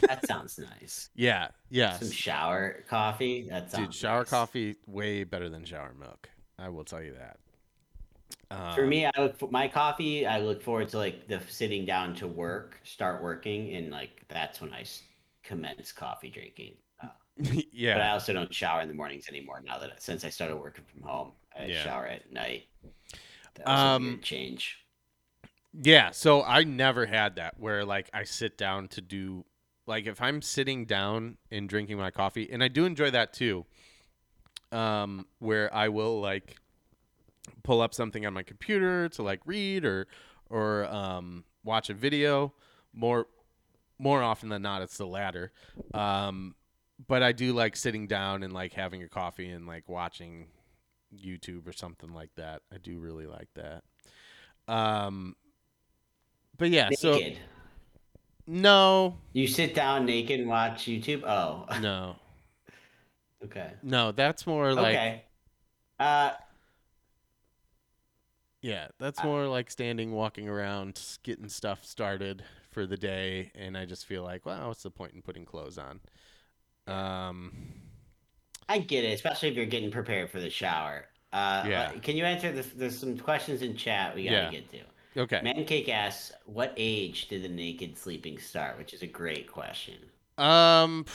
[SPEAKER 1] That sounds nice.
[SPEAKER 2] yeah, yeah.
[SPEAKER 1] Some shower coffee. That sounds
[SPEAKER 2] Dude, shower
[SPEAKER 1] nice.
[SPEAKER 2] coffee way better than shower milk. I will tell you that.
[SPEAKER 1] For
[SPEAKER 2] Um,
[SPEAKER 1] me, I look for my coffee. I look forward to like the sitting down to work, start working, and like that's when I s- commence coffee drinking. Uh, But I also don't shower in the mornings anymore now that since I started working from home. I
[SPEAKER 2] Yeah.
[SPEAKER 1] shower at night. That was a
[SPEAKER 2] Um,
[SPEAKER 1] good change.
[SPEAKER 2] Yeah. So I never had that where like I sit down to do like if I'm sitting down and drinking my coffee, and I do enjoy that too. Um, where I will like pull up something on my computer to like read or or um watch a video. More more often than not, it's the latter. Um, but I do like sitting down and like having a coffee and like watching YouTube or something like that. I do really like that. Um, but yeah, so no,
[SPEAKER 1] You sit down naked and watch YouTube. Oh,
[SPEAKER 2] no,
[SPEAKER 1] okay.
[SPEAKER 2] no. That's more like
[SPEAKER 1] okay. Uh,
[SPEAKER 2] yeah, that's
[SPEAKER 1] I-
[SPEAKER 2] more like standing, walking around, getting stuff started for the day, and I just feel like, well, what's the point in putting clothes on? Um,
[SPEAKER 1] I get it, especially if you're getting prepared for the shower. Uh,
[SPEAKER 2] Yeah.
[SPEAKER 1] Can you answer this? There's some questions in chat we gotta
[SPEAKER 2] Yeah.
[SPEAKER 1] get to.
[SPEAKER 2] Okay.
[SPEAKER 1] Mancake asks, "What age did the naked sleeping start?" Which is a great question.
[SPEAKER 2] Um,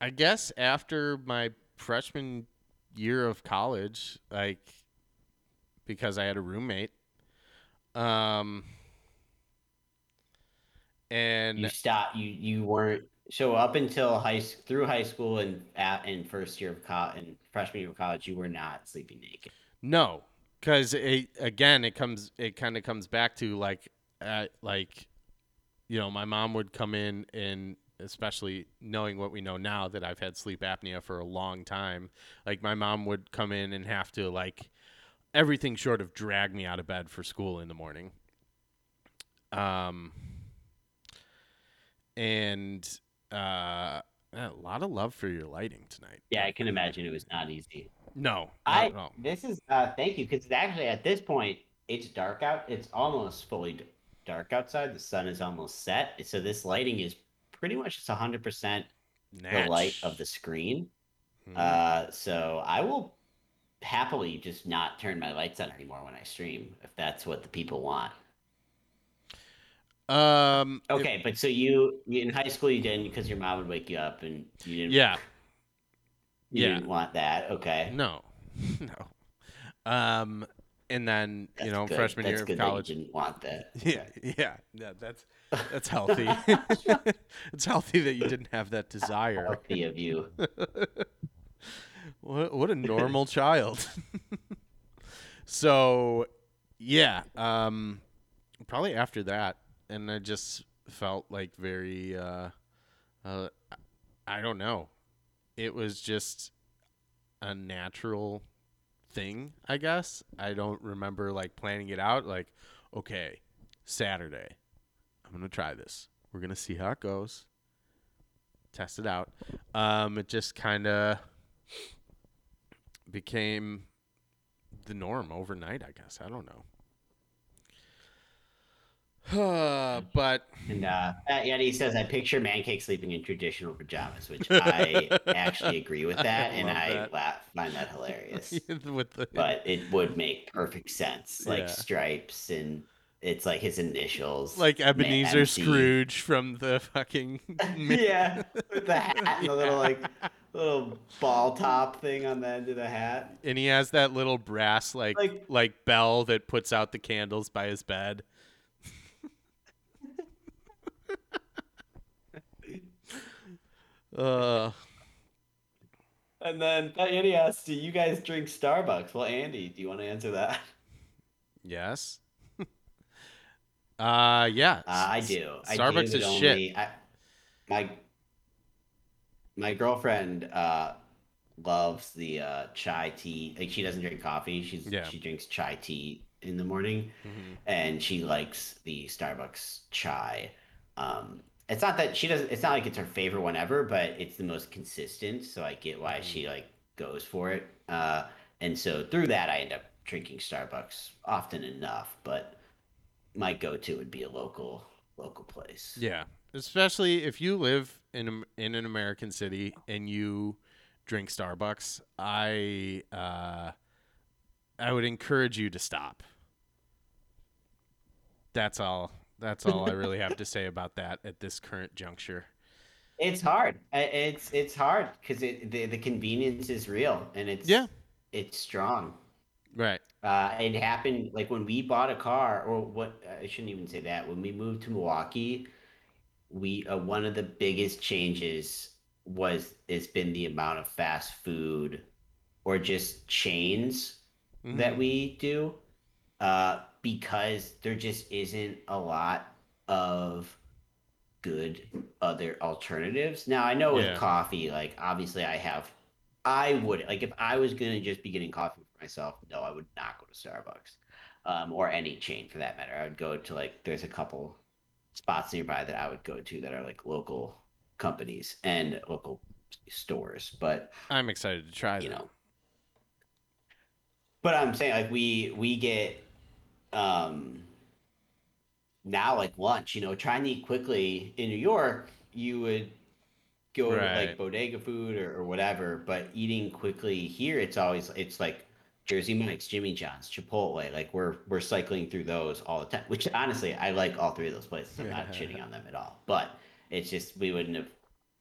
[SPEAKER 2] I guess after my freshman year of college, like because I had a roommate. Um, and
[SPEAKER 1] You stop. You you weren't so up until high through high school and at and first year of college and freshman year of college, you were not sleeping naked.
[SPEAKER 2] no, because it again it comes it kind of comes back to like like you know my mom would come in and especially knowing what we know now that I've had sleep apnea for a long time like my mom would come in and have to like everything short of drag me out of bed for school in the morning um and uh a lot of love for your lighting tonight
[SPEAKER 1] Yeah, I can imagine it was not easy.
[SPEAKER 2] No
[SPEAKER 1] I
[SPEAKER 2] at
[SPEAKER 1] this is uh thank you because actually at this point it's dark out. It's almost fully dark outside. The sun is almost set, so this lighting is pretty much just hundred percent the light of the screen.
[SPEAKER 2] Mhm.
[SPEAKER 1] Uh, so I will happily just not turn my lights on anymore when I stream if that's what the people want.
[SPEAKER 2] um if-
[SPEAKER 1] Okay, but so you, you in high school you didn't because your mom would wake you up and you didn't.
[SPEAKER 2] yeah
[SPEAKER 1] you
[SPEAKER 2] yeah.
[SPEAKER 1] didn't want that. Okay,
[SPEAKER 2] No, no. Um, and then you know,
[SPEAKER 1] good.
[SPEAKER 2] freshman
[SPEAKER 1] That's
[SPEAKER 2] year of
[SPEAKER 1] good that you
[SPEAKER 2] college.
[SPEAKER 1] didn't want that.
[SPEAKER 2] Yeah, yeah, yeah. That's that's healthy. it's healthy that you didn't have that desire.
[SPEAKER 1] Healthy of you.
[SPEAKER 2] What what a normal child. so, yeah. Um, probably after that, and I just felt like very. Uh, uh, I don't know. It was just a natural thing, I guess. I don't remember like planning it out. Like, okay, Saturday, I'm gonna try this. We're gonna see how it goes. Test it out. Um, it just kind of became the norm overnight. I guess I don't know. but
[SPEAKER 1] And uh, Fat Yeti says, I picture Mancake sleeping in traditional pajamas, which I actually agree with that, and
[SPEAKER 2] Love
[SPEAKER 1] I
[SPEAKER 2] that.
[SPEAKER 1] laugh, find that hilarious.
[SPEAKER 2] the
[SPEAKER 1] But it would make perfect sense, like
[SPEAKER 2] Yeah.
[SPEAKER 1] stripes, and it's like his initials,
[SPEAKER 2] like Ebenezer
[SPEAKER 1] MC.
[SPEAKER 2] Scrooge from the fucking
[SPEAKER 1] yeah, with the hat and the little like little ball top thing on the end of the hat.
[SPEAKER 2] and he has that little brass like, like
[SPEAKER 1] Like-
[SPEAKER 2] bell that puts out the candles by his bed. Uh
[SPEAKER 1] And then Fat Yeti asks, "Do you guys drink Starbucks?" Well, Andy, do you want to answer that?
[SPEAKER 2] yes. uh yeah.
[SPEAKER 1] Uh, I do. I
[SPEAKER 2] Starbucks
[SPEAKER 1] do,
[SPEAKER 2] is
[SPEAKER 1] but
[SPEAKER 2] shit.
[SPEAKER 1] only- I, my my girlfriend uh, loves the uh, chai tea. Like she doesn't drink coffee. She's
[SPEAKER 2] Yeah.
[SPEAKER 1] she drinks chai tea in the morning,
[SPEAKER 2] Mhm.
[SPEAKER 1] and she likes the Starbucks chai. Um, it's not that she doesn't. It's not like it's her favorite one ever, but it's the most consistent. So I get why she like goes for it. Uh, and so through that, I end up drinking Starbucks often enough. But my go-to would be a local local place.
[SPEAKER 2] Yeah, especially if you live in in an American city and you drink Starbucks, I uh, I would encourage you to stop. That's all. That's all I really have to say about that at this current juncture.
[SPEAKER 1] It's hard. It's it's hard because it the, the convenience is real and it's
[SPEAKER 2] Yeah.
[SPEAKER 1] it's strong.
[SPEAKER 2] Right.
[SPEAKER 1] Uh, it happened like when we bought a car, or what I shouldn't even say that. When we moved to Milwaukee, we uh, one of the biggest changes was it's been the amount of fast food or just chains
[SPEAKER 2] Mhm.
[SPEAKER 1] that we do, uh, because there just isn't a lot of good other alternatives. Now I know with
[SPEAKER 2] Yeah.
[SPEAKER 1] coffee, like obviously I have, I would like if I was gonna just be getting coffee for myself, no, I would not go to Starbucks, um, or any chain for that matter. I would go to like there's a couple spots nearby that I would go to that are like local companies and local stores, but
[SPEAKER 2] I'm excited to try
[SPEAKER 1] you
[SPEAKER 2] that.
[SPEAKER 1] know. But I'm saying like we we get um now like lunch, you know, trying to eat quickly in New York, you would go to like bodega food or, or whatever, but eating quickly here it's always it's like Jersey Mike's, Jimmy John's, Chipotle, like we're we're cycling through those all the time. Which honestly I like all three of those places. I'm not shitting on them at all. But it's just we wouldn't have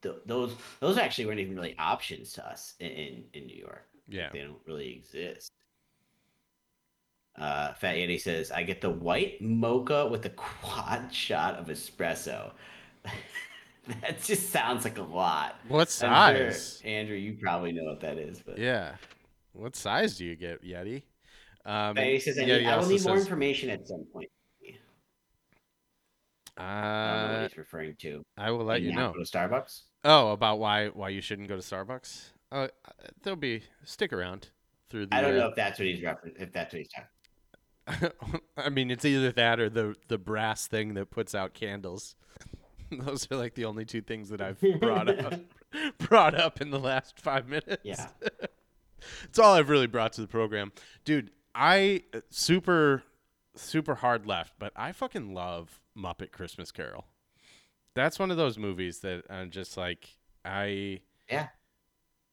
[SPEAKER 1] th- those those actually weren't even really options to us in, in, in New York
[SPEAKER 2] Yeah.
[SPEAKER 1] they don't really exist. Uh, Fat Yeti says, I get the white mocha with a quad shot of espresso. that just sounds like a lot.
[SPEAKER 2] What
[SPEAKER 1] I'm sure,
[SPEAKER 2] size?
[SPEAKER 1] Andrew, you probably know what that is, but
[SPEAKER 2] Yeah. What size do you get, Yeti?
[SPEAKER 1] But he says, I,
[SPEAKER 2] yeah,
[SPEAKER 1] need, I will need more information at some point. I don't know
[SPEAKER 2] Uh,
[SPEAKER 1] what he's referring to.
[SPEAKER 2] I will let
[SPEAKER 1] Like,
[SPEAKER 2] you know.
[SPEAKER 1] Go to Starbucks.
[SPEAKER 2] Oh, about why why you shouldn't go to Starbucks? Uh, there'll be stick around through the.
[SPEAKER 1] I don't
[SPEAKER 2] uh,
[SPEAKER 1] know if that's what he's referencing. If that's what he's talking.
[SPEAKER 2] I mean, it's either that or the the brass thing that puts out candles. Those are like the only two things that I've brought up brought up in the last five minutes.
[SPEAKER 1] Yeah.
[SPEAKER 2] it's all I've really brought to the program, dude. I uh, super super hard left, but I fucking love Muppet Christmas Carol. That's one of those movies that I'm just like I
[SPEAKER 1] Yeah.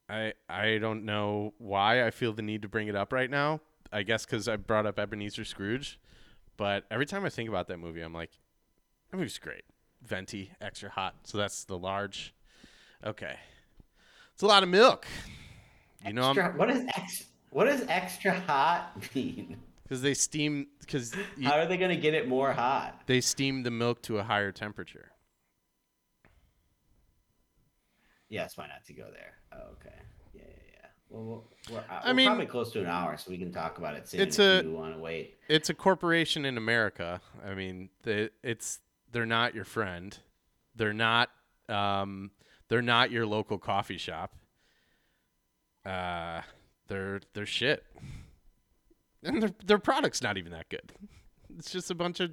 [SPEAKER 2] I I don't know why I feel the need to bring it up right now. I guess because I brought up Ebenezer Scrooge, but every time I think about that movie, I'm like, that movie's great. Venti, extra hot. So that's the large. Okay, it's a lot of milk. You know,
[SPEAKER 1] Extra, what is ex? What does extra hot mean?
[SPEAKER 2] because they steam because
[SPEAKER 1] How are they gonna get it more hot?
[SPEAKER 2] they steam the milk to a higher temperature.
[SPEAKER 1] Yes, why not to go there? Oh, okay. Well, we're, uh,
[SPEAKER 2] I
[SPEAKER 1] we're
[SPEAKER 2] mean-
[SPEAKER 1] probably close to an hour, so we can talk about it soon
[SPEAKER 2] It's a-
[SPEAKER 1] you want to wait.
[SPEAKER 2] It's a corporation in America. I mean, they, it's they're not your friend. They're not um, they're not your local coffee shop. Uh, they're they're shit, and their their product's not even that good. It's just a bunch of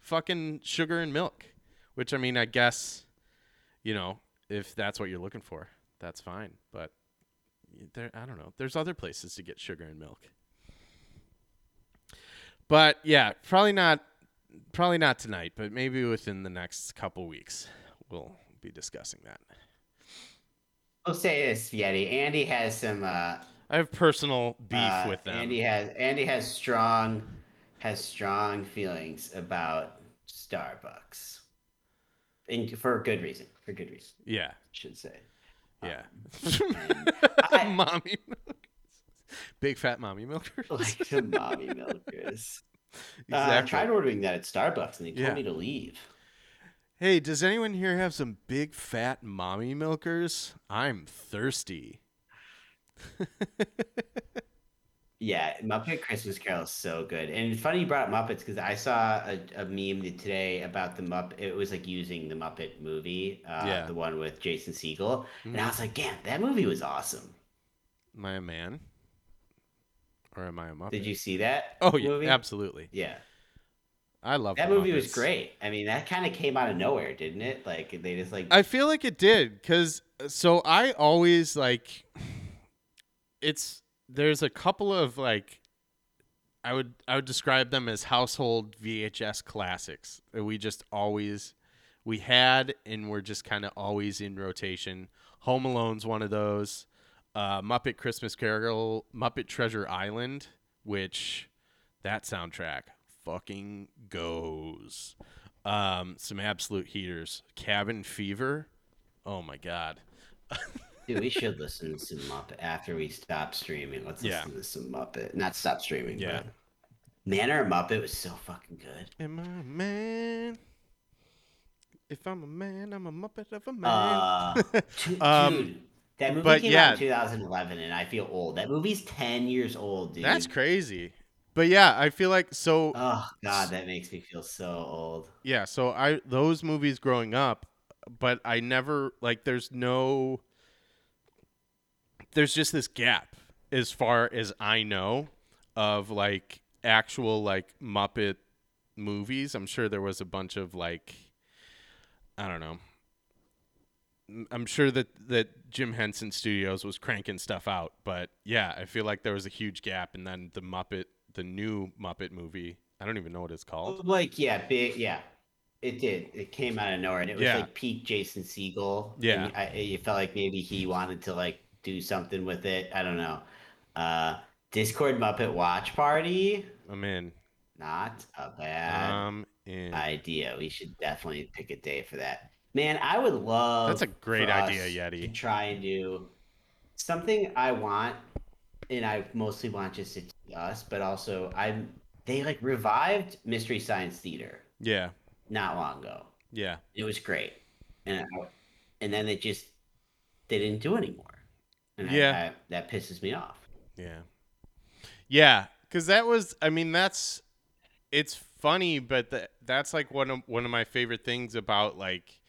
[SPEAKER 2] fucking sugar and milk, which I mean, I guess, you know, if that's what you're looking for, that's fine. But there, I don't know. There's other places to get sugar and milk. But yeah, probably not probably not tonight, but maybe within the next couple weeks we'll be discussing that.
[SPEAKER 1] I'll say this, Yeti. Andy has some. Uh,
[SPEAKER 2] I have personal beef
[SPEAKER 1] uh,
[SPEAKER 2] with them.
[SPEAKER 1] Andy has Andy has strong has strong feelings about Starbucks, and for good reason. For good reason,
[SPEAKER 2] yeah.
[SPEAKER 1] I should say.
[SPEAKER 2] Yeah.
[SPEAKER 1] and I-
[SPEAKER 2] mommy milkers. Big fat mommy milkers.
[SPEAKER 1] like the mommy milkers. Uh, I tried ordering that at Starbucks, and they told
[SPEAKER 2] Yeah.
[SPEAKER 1] me to leave.
[SPEAKER 2] hey, does anyone here have some big fat mommy milkers? I'm thirsty.
[SPEAKER 1] Yeah, Muppet Christmas Carol is so good, and it's funny you brought up Muppets because I saw a, a meme today about the Muppet. It was like using the Muppet movie, uh,
[SPEAKER 2] Yeah.
[SPEAKER 1] the one with Jason Segel, and
[SPEAKER 2] Mhm.
[SPEAKER 1] I was like, "Damn, that movie was awesome."
[SPEAKER 2] Am I a man? Or am I a Muppet?
[SPEAKER 1] Did you see that?
[SPEAKER 2] Oh yeah,
[SPEAKER 1] movie?
[SPEAKER 2] absolutely.
[SPEAKER 1] Yeah,
[SPEAKER 2] I love
[SPEAKER 1] that movie was great. I mean, that kind of came out of nowhere, didn't it? Like they just like
[SPEAKER 2] I feel like it did cuz so I always like it's there's a couple of like I would I would describe them as household VHS classics that we just always we had and we're just kind of always in rotation. Home Alone's one of those. Uh, Muppet Christmas Carol, Muppet Treasure Island, which that soundtrack fucking goes. Um, some absolute heaters. Cabin Fever. Oh my god.
[SPEAKER 1] Dude, we should listen to some Muppet after we stop streaming. Let's
[SPEAKER 2] Yeah.
[SPEAKER 1] listen to some Muppet. Not stop streaming,
[SPEAKER 2] Yeah.
[SPEAKER 1] but Man or Muppet was so fucking good.
[SPEAKER 2] Am I a man? If I'm a man, I'm a Muppet of a man.
[SPEAKER 1] Uh, dude,
[SPEAKER 2] Um,
[SPEAKER 1] that movie
[SPEAKER 2] but
[SPEAKER 1] came
[SPEAKER 2] yeah.
[SPEAKER 1] out in 2011, and I feel old. That movie's 10 years old, dude.
[SPEAKER 2] That's crazy. But yeah, I feel like so
[SPEAKER 1] Oh god, that makes me feel so old.
[SPEAKER 2] yeah, so I those movies growing up, but I never like there's no there's just this gap as far as I know of like actual like Muppet movies. I'm sure there was a bunch of like I don't know. I'm sure that that Jim Henson Studios was cranking stuff out, but yeah, I feel like there was a huge gap and then the Muppet the new Muppet movie, I don't even know what it's called.
[SPEAKER 1] Like, yeah, big, yeah. It did. It came out of nowhere, and it was
[SPEAKER 2] Yeah.
[SPEAKER 1] like peak Jason Segel.
[SPEAKER 2] Yeah.
[SPEAKER 1] I, it felt like maybe he wanted to like do something with it. I don't know. Uh, Discord Muppet Watch Party,
[SPEAKER 2] I'm in.
[SPEAKER 1] not a bad
[SPEAKER 2] in.
[SPEAKER 1] idea. We should definitely pick a day for that. Man, I would love.
[SPEAKER 2] That's a great idea, Yeti.
[SPEAKER 1] To try and do something I want, and I mostly want just to us, but also I'm. They like revived Mystery Science Theater
[SPEAKER 2] yeah.
[SPEAKER 1] not long ago.
[SPEAKER 2] Yeah.
[SPEAKER 1] It was great, and I, and then it just they didn't do anymore, and
[SPEAKER 2] Yeah.
[SPEAKER 1] I, that pisses me off.
[SPEAKER 2] Yeah. Yeah. because that was. I mean, that's. It's funny, but that that's like one of one of my favorite things about like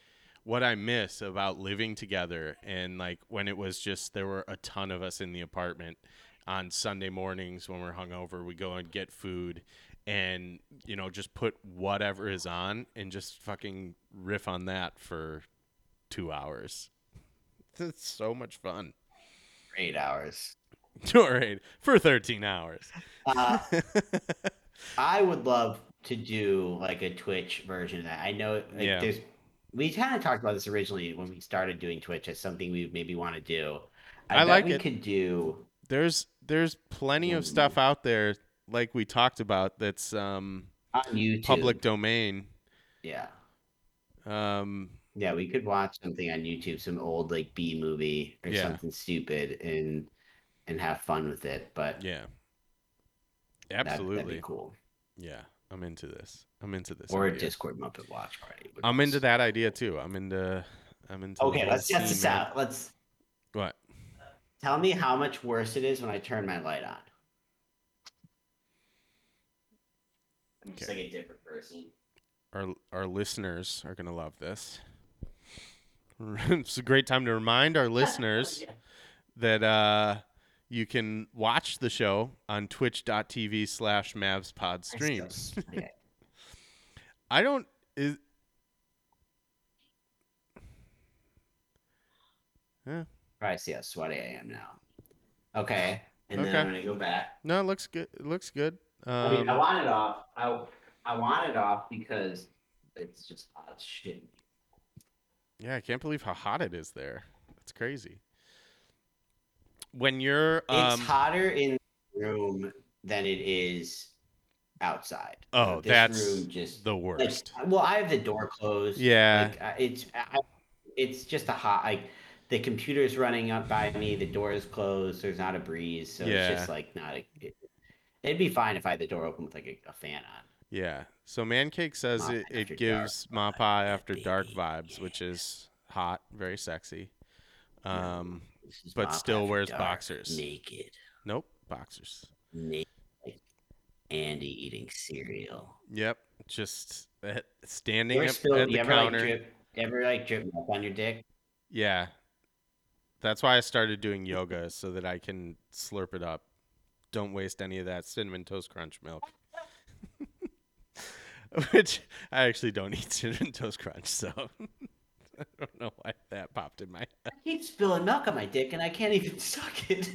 [SPEAKER 2] what I miss about living together and like when it was just there were a ton of us in the apartment on Sunday mornings when we're hungover, we go and get food and you know just put whatever is on and just fucking riff on that for two hours. It's so much fun.
[SPEAKER 1] Eight hours.
[SPEAKER 2] All right, for thirteen hours.
[SPEAKER 1] Uh, I would love to do like a Twitch version of that. I know like,
[SPEAKER 2] Yeah.
[SPEAKER 1] there's we kind of talked about this originally when we started doing Twitch as something we maybe want to do. I,
[SPEAKER 2] I like
[SPEAKER 1] we
[SPEAKER 2] it.
[SPEAKER 1] could do
[SPEAKER 2] There's there's plenty of stuff out there like we talked about that's um
[SPEAKER 1] on YouTube.
[SPEAKER 2] public domain.
[SPEAKER 1] Yeah.
[SPEAKER 2] Um
[SPEAKER 1] Yeah, we could watch something on YouTube, some old like B movie or
[SPEAKER 2] Yeah.
[SPEAKER 1] something stupid and and have fun with it. But
[SPEAKER 2] yeah. Absolutely.
[SPEAKER 1] that'd be cool.
[SPEAKER 2] Yeah, I'm into this. I'm into this.
[SPEAKER 1] Or a. Discord Muppet Watch Party.
[SPEAKER 2] I'm
[SPEAKER 1] be
[SPEAKER 2] into that idea too. I'm into I'm into
[SPEAKER 1] Okay, let's test this
[SPEAKER 2] scene, man.
[SPEAKER 1] out. Let's
[SPEAKER 2] What?
[SPEAKER 1] tell me how much worse it is when I turn my light on. I'm just
[SPEAKER 2] Okay.
[SPEAKER 1] like a different person.
[SPEAKER 2] Our our listeners are gonna love this. it's a great time to remind our listeners that uh you can watch the show on twitch.tv slash mavspod streams.
[SPEAKER 1] Okay.
[SPEAKER 2] I don't is Yeah.
[SPEAKER 1] Probably see how sweaty I am now. Okay. And then I'm gonna go back.
[SPEAKER 2] No, it looks good. It looks good.
[SPEAKER 1] I mean, I
[SPEAKER 2] Um,
[SPEAKER 1] want it off. I I want it off because it's just hot shit.
[SPEAKER 2] Yeah, I can't believe how hot it is there. That's crazy. When you're
[SPEAKER 1] It's
[SPEAKER 2] um
[SPEAKER 1] hotter in the room than it is outside.
[SPEAKER 2] Oh,
[SPEAKER 1] this
[SPEAKER 2] that's
[SPEAKER 1] room just
[SPEAKER 2] the
[SPEAKER 1] like,
[SPEAKER 2] worst.
[SPEAKER 1] well, I have the door closed.
[SPEAKER 2] Yeah.
[SPEAKER 1] like, it's I, it's just a hot like the computer's running up by me. The door is closed. There's not a breeze, so
[SPEAKER 2] Yeah.
[SPEAKER 1] it's just like not a. It, it'd be fine if I had the door open with like a, a fan on.
[SPEAKER 2] Yeah. So Mancake says
[SPEAKER 1] Mop
[SPEAKER 2] it, it gives
[SPEAKER 1] vibe,
[SPEAKER 2] Mappa after dark vibes, which is hot, very sexy. Um but
[SPEAKER 1] Mop
[SPEAKER 2] still wears
[SPEAKER 1] Dark,
[SPEAKER 2] boxers.
[SPEAKER 1] naked,
[SPEAKER 2] nope, boxers.
[SPEAKER 1] naked, Andy eating cereal.
[SPEAKER 2] Yep. Just uh, standing up
[SPEAKER 1] spill,
[SPEAKER 2] at the
[SPEAKER 1] ever
[SPEAKER 2] counter.
[SPEAKER 1] like drip? Ever like drip milk on your dick?
[SPEAKER 2] Yeah. That's why I started doing yoga so that I can slurp it up. Don't waste any of that cinnamon toast crunch milk. Which I actually don't eat cinnamon toast crunch, so I don't know why that popped in my head.
[SPEAKER 1] I keep spilling milk on my dick and I can't even suck it.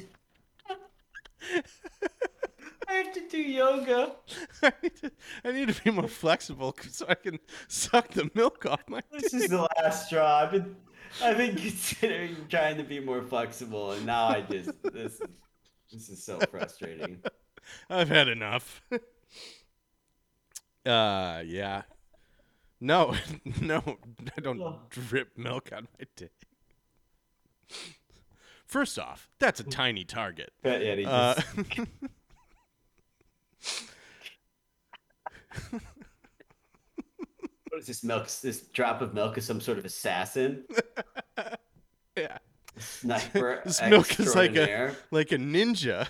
[SPEAKER 1] I have to do yoga.
[SPEAKER 2] I need to, I need to be more flexible so I can suck the milk off my
[SPEAKER 1] This
[SPEAKER 2] dick.
[SPEAKER 1] is the last straw. I've been, I've been considering trying to be more flexible, and now I just this, this is so frustrating.
[SPEAKER 2] I've had enough. Uh, yeah. No, no, I don't
[SPEAKER 1] Ugh.
[SPEAKER 2] drip milk on my dick. First off, that's a tiny target. Uh,
[SPEAKER 1] what is this milk? This drop of milk is some sort of assassin,
[SPEAKER 2] yeah,
[SPEAKER 1] sniper.
[SPEAKER 2] This milk is like a- like a ninja.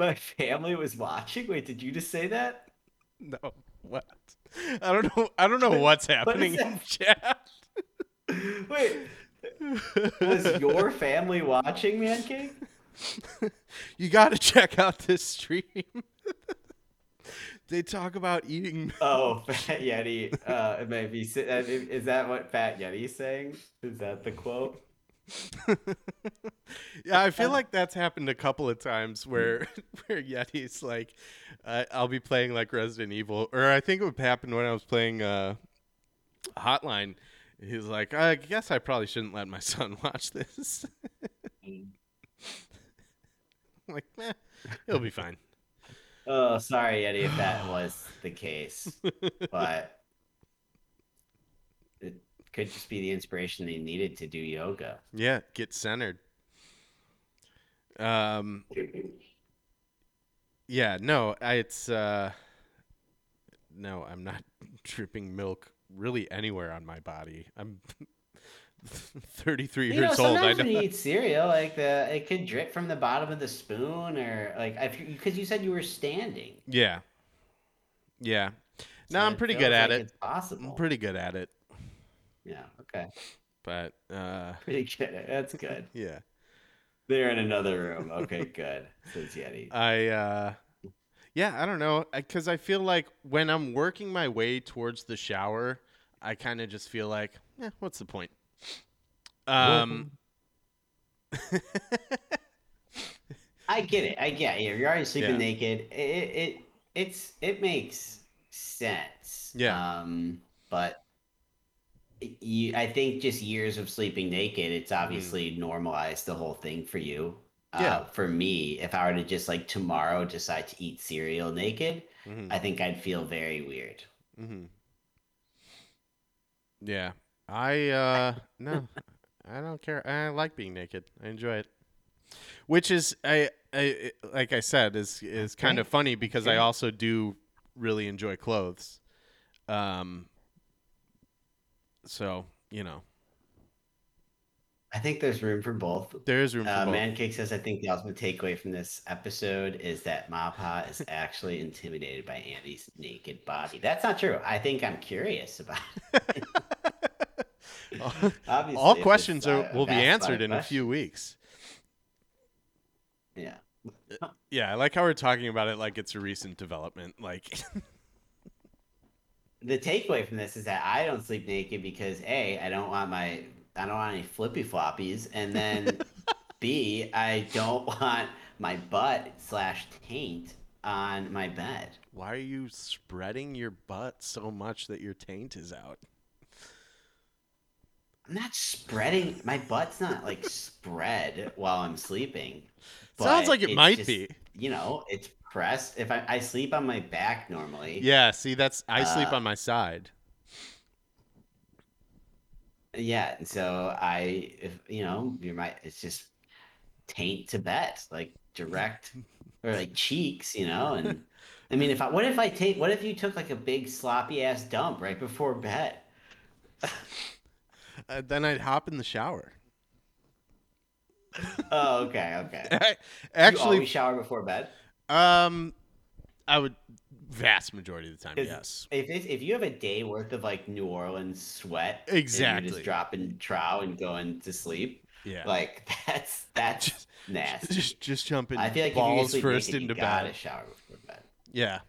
[SPEAKER 1] My family was watching. Wait, did you just say that?
[SPEAKER 2] no, what? I don't know. I don't know what's happening in chat.
[SPEAKER 1] Wait, was your family watching Man Cake?
[SPEAKER 2] you got to check out this stream. they talk about eating.
[SPEAKER 1] Oh, Fat Yeti. Uh, it may be. uh, Is that what Fat Yeti's saying? Is that the quote?
[SPEAKER 2] yeah, I feel like that's happened a couple of times where where Yeti's like, uh, I'll be playing like Resident Evil, or I think it would happen when I was playing uh, Hotline. He's like, I guess I probably shouldn't let my son watch this. I'm like, eh, he'll be fine.
[SPEAKER 1] Oh, sorry, Yeti, if that was the case, but could just be the inspiration they needed to do yoga.
[SPEAKER 2] Yeah, get centered. Um, yeah, no, I, it's uh, no, I'm not dripping milk really anywhere on my body. I'm 33
[SPEAKER 1] You know,
[SPEAKER 2] years old. I know.
[SPEAKER 1] when you eat cereal, like the it could drip from the bottom of the spoon, or like if because you said you were standing.
[SPEAKER 2] Yeah. Yeah. No,
[SPEAKER 1] so
[SPEAKER 2] I'm pretty good at
[SPEAKER 1] like
[SPEAKER 2] it.
[SPEAKER 1] It's possible.
[SPEAKER 2] I'm pretty good at it.
[SPEAKER 1] Yeah. Okay.
[SPEAKER 2] But uh
[SPEAKER 1] Pretty good. That's good.
[SPEAKER 2] yeah.
[SPEAKER 1] They're in another room. Okay. Good. Says Yeti.
[SPEAKER 2] I uh yeah, I don't know cuz I feel like when I'm working my way towards the shower, I kind of just feel like, eh, what's the point? Um
[SPEAKER 1] I get it. I get it. You're already sleeping
[SPEAKER 2] Yeah.
[SPEAKER 1] naked. It, it it it's it makes sense.
[SPEAKER 2] Yeah.
[SPEAKER 1] Um, but you, I think just years of sleeping naked, it's obviously normalized the whole thing for you.
[SPEAKER 2] Mm-hmm. Yeah.
[SPEAKER 1] Uh, for me, if I were to just like tomorrow decide to eat cereal naked,
[SPEAKER 2] mhm,
[SPEAKER 1] I think I'd feel very weird.
[SPEAKER 2] mhm. Yeah. I uh no. I don't care. I like being naked. I enjoy it. Which is I, I like I said is is kind of funny because I also do really enjoy clothes. Um so, you know,
[SPEAKER 1] I think there's room for both.
[SPEAKER 2] there is room for
[SPEAKER 1] Uh,
[SPEAKER 2] both.
[SPEAKER 1] Mancake says, I think the ultimate takeaway from this episode is that Mappa is actually intimidated by Andy's naked body. That's not true. I think I'm curious about it. Obviously,
[SPEAKER 2] All questions are
[SPEAKER 1] uh,
[SPEAKER 2] will be answered in a few weeks.
[SPEAKER 1] Yeah.
[SPEAKER 2] Yeah, I like how we're talking about it like it's a recent development. Like
[SPEAKER 1] The takeaway from this is that I don't sleep naked because A, I don't want my I don't want any flippy floppies, and then B, I don't want my butt slash taint on my bed.
[SPEAKER 2] why are you spreading your butt so much that your taint is out?
[SPEAKER 1] I'm not spreading my butt's not like spread while I'm sleeping.
[SPEAKER 2] Sounds like it might
[SPEAKER 1] just,
[SPEAKER 2] be.
[SPEAKER 1] You know, it's pressed. If I, I sleep on my back normally.
[SPEAKER 2] Yeah, see that's I sleep
[SPEAKER 1] Uh,
[SPEAKER 2] on my side.
[SPEAKER 1] Yeah. and So I if you know, you might it's just taint to bed, like direct or like cheeks, you know, and I mean if I what if I take what if you took like a big sloppy ass dump right before bed?
[SPEAKER 2] Uh, then I'd hop in the shower.
[SPEAKER 1] Oh, okay, okay. you
[SPEAKER 2] Actually,
[SPEAKER 1] shower before bed?
[SPEAKER 2] Um I would vast majority of the time, yes.
[SPEAKER 1] If it's, if you have a day worth of like New Orleans sweat,
[SPEAKER 2] Exactly.
[SPEAKER 1] just dropping trow and going to sleep,
[SPEAKER 2] Yeah.
[SPEAKER 1] like that's that's nasty.
[SPEAKER 2] just just jumping
[SPEAKER 1] I feel like if you're
[SPEAKER 2] first
[SPEAKER 1] naked,
[SPEAKER 2] into
[SPEAKER 1] you
[SPEAKER 2] bed.
[SPEAKER 1] shower before bed.
[SPEAKER 2] Yeah.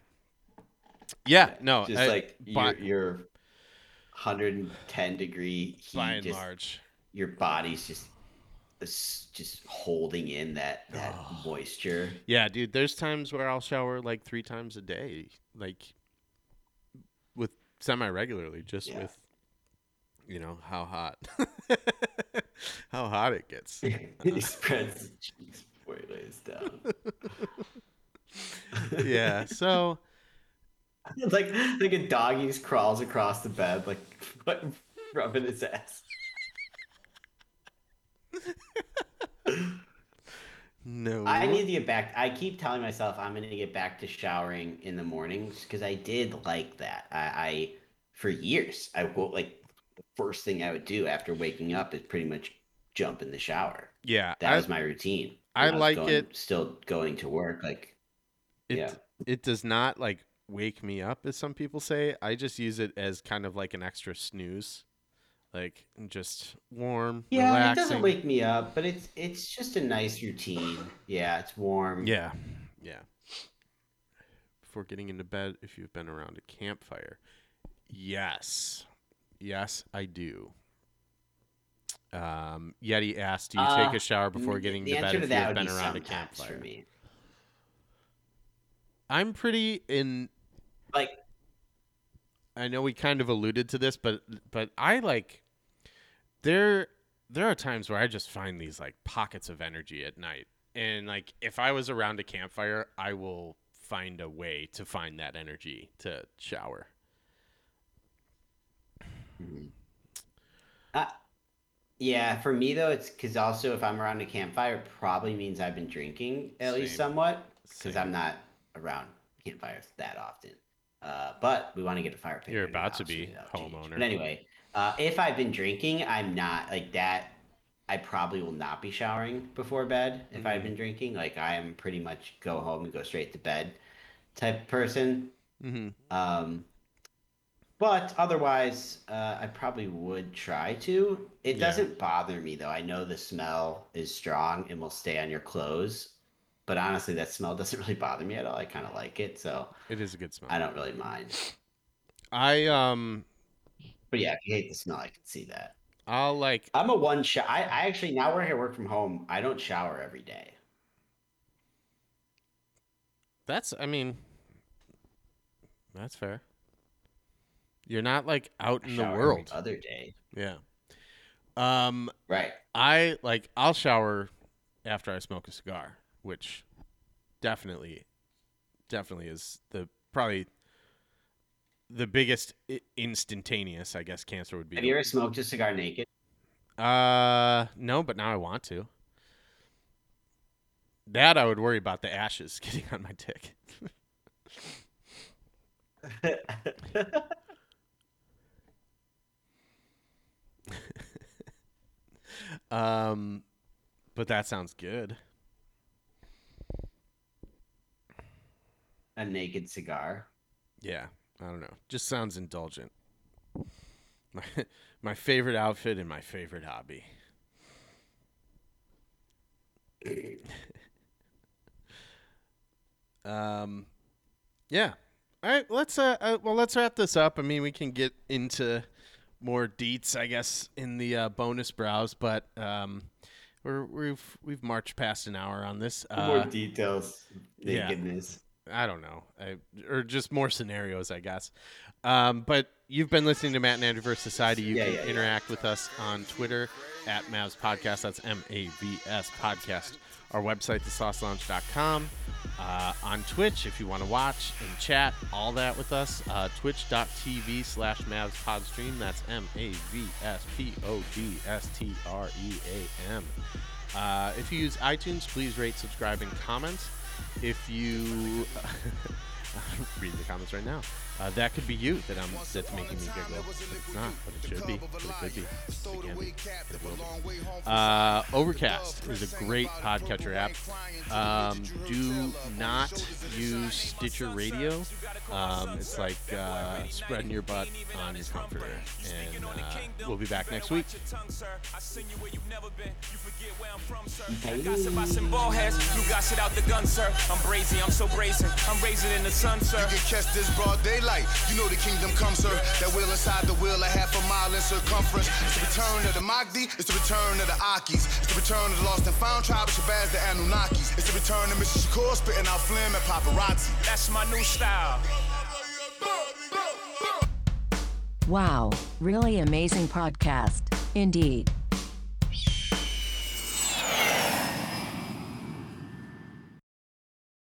[SPEAKER 2] Yeah, no,
[SPEAKER 1] just
[SPEAKER 2] I-
[SPEAKER 1] like
[SPEAKER 2] by,
[SPEAKER 1] your your 110 degree heat,
[SPEAKER 2] by and
[SPEAKER 1] just,
[SPEAKER 2] large.
[SPEAKER 1] your body's just just holding in that that moisture.
[SPEAKER 2] Yeah, dude, there's times where I'll shower like 3 times a day, like with semi regularly just
[SPEAKER 1] Yeah.
[SPEAKER 2] with you know how hot how hot it gets.
[SPEAKER 1] he spreads cheeks before he lays down.
[SPEAKER 2] yeah, so
[SPEAKER 1] It's like like a dog he crawls across the bed, like rubbing his ass.
[SPEAKER 2] No.
[SPEAKER 1] I need to get back. I keep telling myself I'm going to get back to showering in the mornings because I did like that. I, I for years I go like the first thing I would do after waking up is pretty much jump in the shower.
[SPEAKER 2] yeah,
[SPEAKER 1] That
[SPEAKER 2] I,
[SPEAKER 1] was my routine.
[SPEAKER 2] I like
[SPEAKER 1] going-
[SPEAKER 2] it-
[SPEAKER 1] Still going to work, like
[SPEAKER 2] it
[SPEAKER 1] yeah.
[SPEAKER 2] it does not like wake me up as some people say. I just use it as kind of like an extra snooze. Like just warm,
[SPEAKER 1] yeah. It doesn't wake me up, but it's it's just a nice routine. Yeah, it's warm.
[SPEAKER 2] Yeah, yeah. Before getting into bed, if you've been around a campfire, yes, yes, I do. Um, Yeti asked, "Do you take
[SPEAKER 1] Uh,
[SPEAKER 2] a shower before getting to bed if you've been
[SPEAKER 1] be
[SPEAKER 2] around a campfire?"
[SPEAKER 1] for me.
[SPEAKER 2] I'm pretty in.
[SPEAKER 1] Like
[SPEAKER 2] I know we kind of alluded to this, but but I like there there are times where I just find these like pockets of energy at night. And like if I was around a campfire, I will find a way to find that energy to shower.
[SPEAKER 1] Uh, yeah, for me though, it's because also if I'm around a campfire, it probably means I've been drinking at least somewhat because I'm not around campfires that often. Uh, but we want to get a fire pit.
[SPEAKER 2] You're about to be homeowner.
[SPEAKER 1] But anyway, Uh, if I've been drinking, I'm not like that. I probably will not be showering before bed if I've been drinking. Like I am pretty much go home and go straight to bed type person.
[SPEAKER 2] Mm-hmm.
[SPEAKER 1] Um, but otherwise, uh, I probably would try to. It
[SPEAKER 2] Yeah.
[SPEAKER 1] doesn't bother me though. I know the smell is strong and will stay on your clothes. But honestly, that smell doesn't really bother me at all. I kind of like it, so
[SPEAKER 2] It is a good smell.
[SPEAKER 1] I don't really mind.
[SPEAKER 2] I um
[SPEAKER 1] But yeah, if you hate the smell, I can see that.
[SPEAKER 2] I'll like
[SPEAKER 1] I'm a one shot. I, I actually now we're here work from home. I don't shower every day.
[SPEAKER 2] that's I mean that's fair. You're not like out
[SPEAKER 1] I
[SPEAKER 2] in the world.
[SPEAKER 1] other day.
[SPEAKER 2] Yeah. Um
[SPEAKER 1] Right.
[SPEAKER 2] I like I'll shower after I smoke a cigar, which definitely definitely is the probably the biggest instantaneous, I guess cancer would be.
[SPEAKER 1] Have you ever smoked a cigar naked?
[SPEAKER 2] Uh, no, but now I want to. That I would worry about the ashes getting on my dick. um, but that sounds good.
[SPEAKER 1] a naked cigar.
[SPEAKER 2] Yeah, I don't know. Just sounds indulgent. My my favorite outfit and my favorite hobby. um, yeah. All right. Let's uh, uh. Well, let's wrap this up. I mean, we can get into more deets, I guess, in the uh, bonus browse, but um, we're we've we've marched past an hour on this.
[SPEAKER 1] More
[SPEAKER 2] Uh,
[SPEAKER 1] details.
[SPEAKER 2] yeah. I don't know, I, or just more scenarios, I guess. Um, but you've been listening to Matt and Andrew versus Society. You
[SPEAKER 1] Yeah,
[SPEAKER 2] can
[SPEAKER 1] yeah, yeah.
[SPEAKER 2] interact with us on Twitter at Mavs Podcast. That's M A V S Podcast. Our website, thesaucelounge.com. Uh, on Twitch, if you want to watch and chat, all that with us, uh, twitch.tv slash Mavs Podstream. That's M A V S P O D S T R E A M. Uh, if you use iTunes, please rate, subscribe, and comment. If you I'm the comments right now, uh, that could be you that I'm that's making me giggle. But it's not, but it should be. But it could be. It can be. It will be. Uh, Overcast is a great podcatcher app. Um, do not use Stitcher Radio. Um, it's like uh, spreading your butt on your comforter. And uh, we'll be back next week.
[SPEAKER 3] Gossip about some ball heads, you got out the gun, sir. I'm brazy, I'm so brazen. I'm brazen in the sun, sir.
[SPEAKER 4] You can catch this broad daylight. You know the kingdom comes, sir. That wheel inside the wheel, a half a mile in circumference. It's the return of the Mahdi. It's the return of the Akis. It's the return of the lost and found tribe of Shabazz, the Anunnakis. It's the return of Mr. Shakur spitting out phlegm and paparazzi.
[SPEAKER 3] That's my new style.
[SPEAKER 5] Wow, really amazing podcast. Indeed.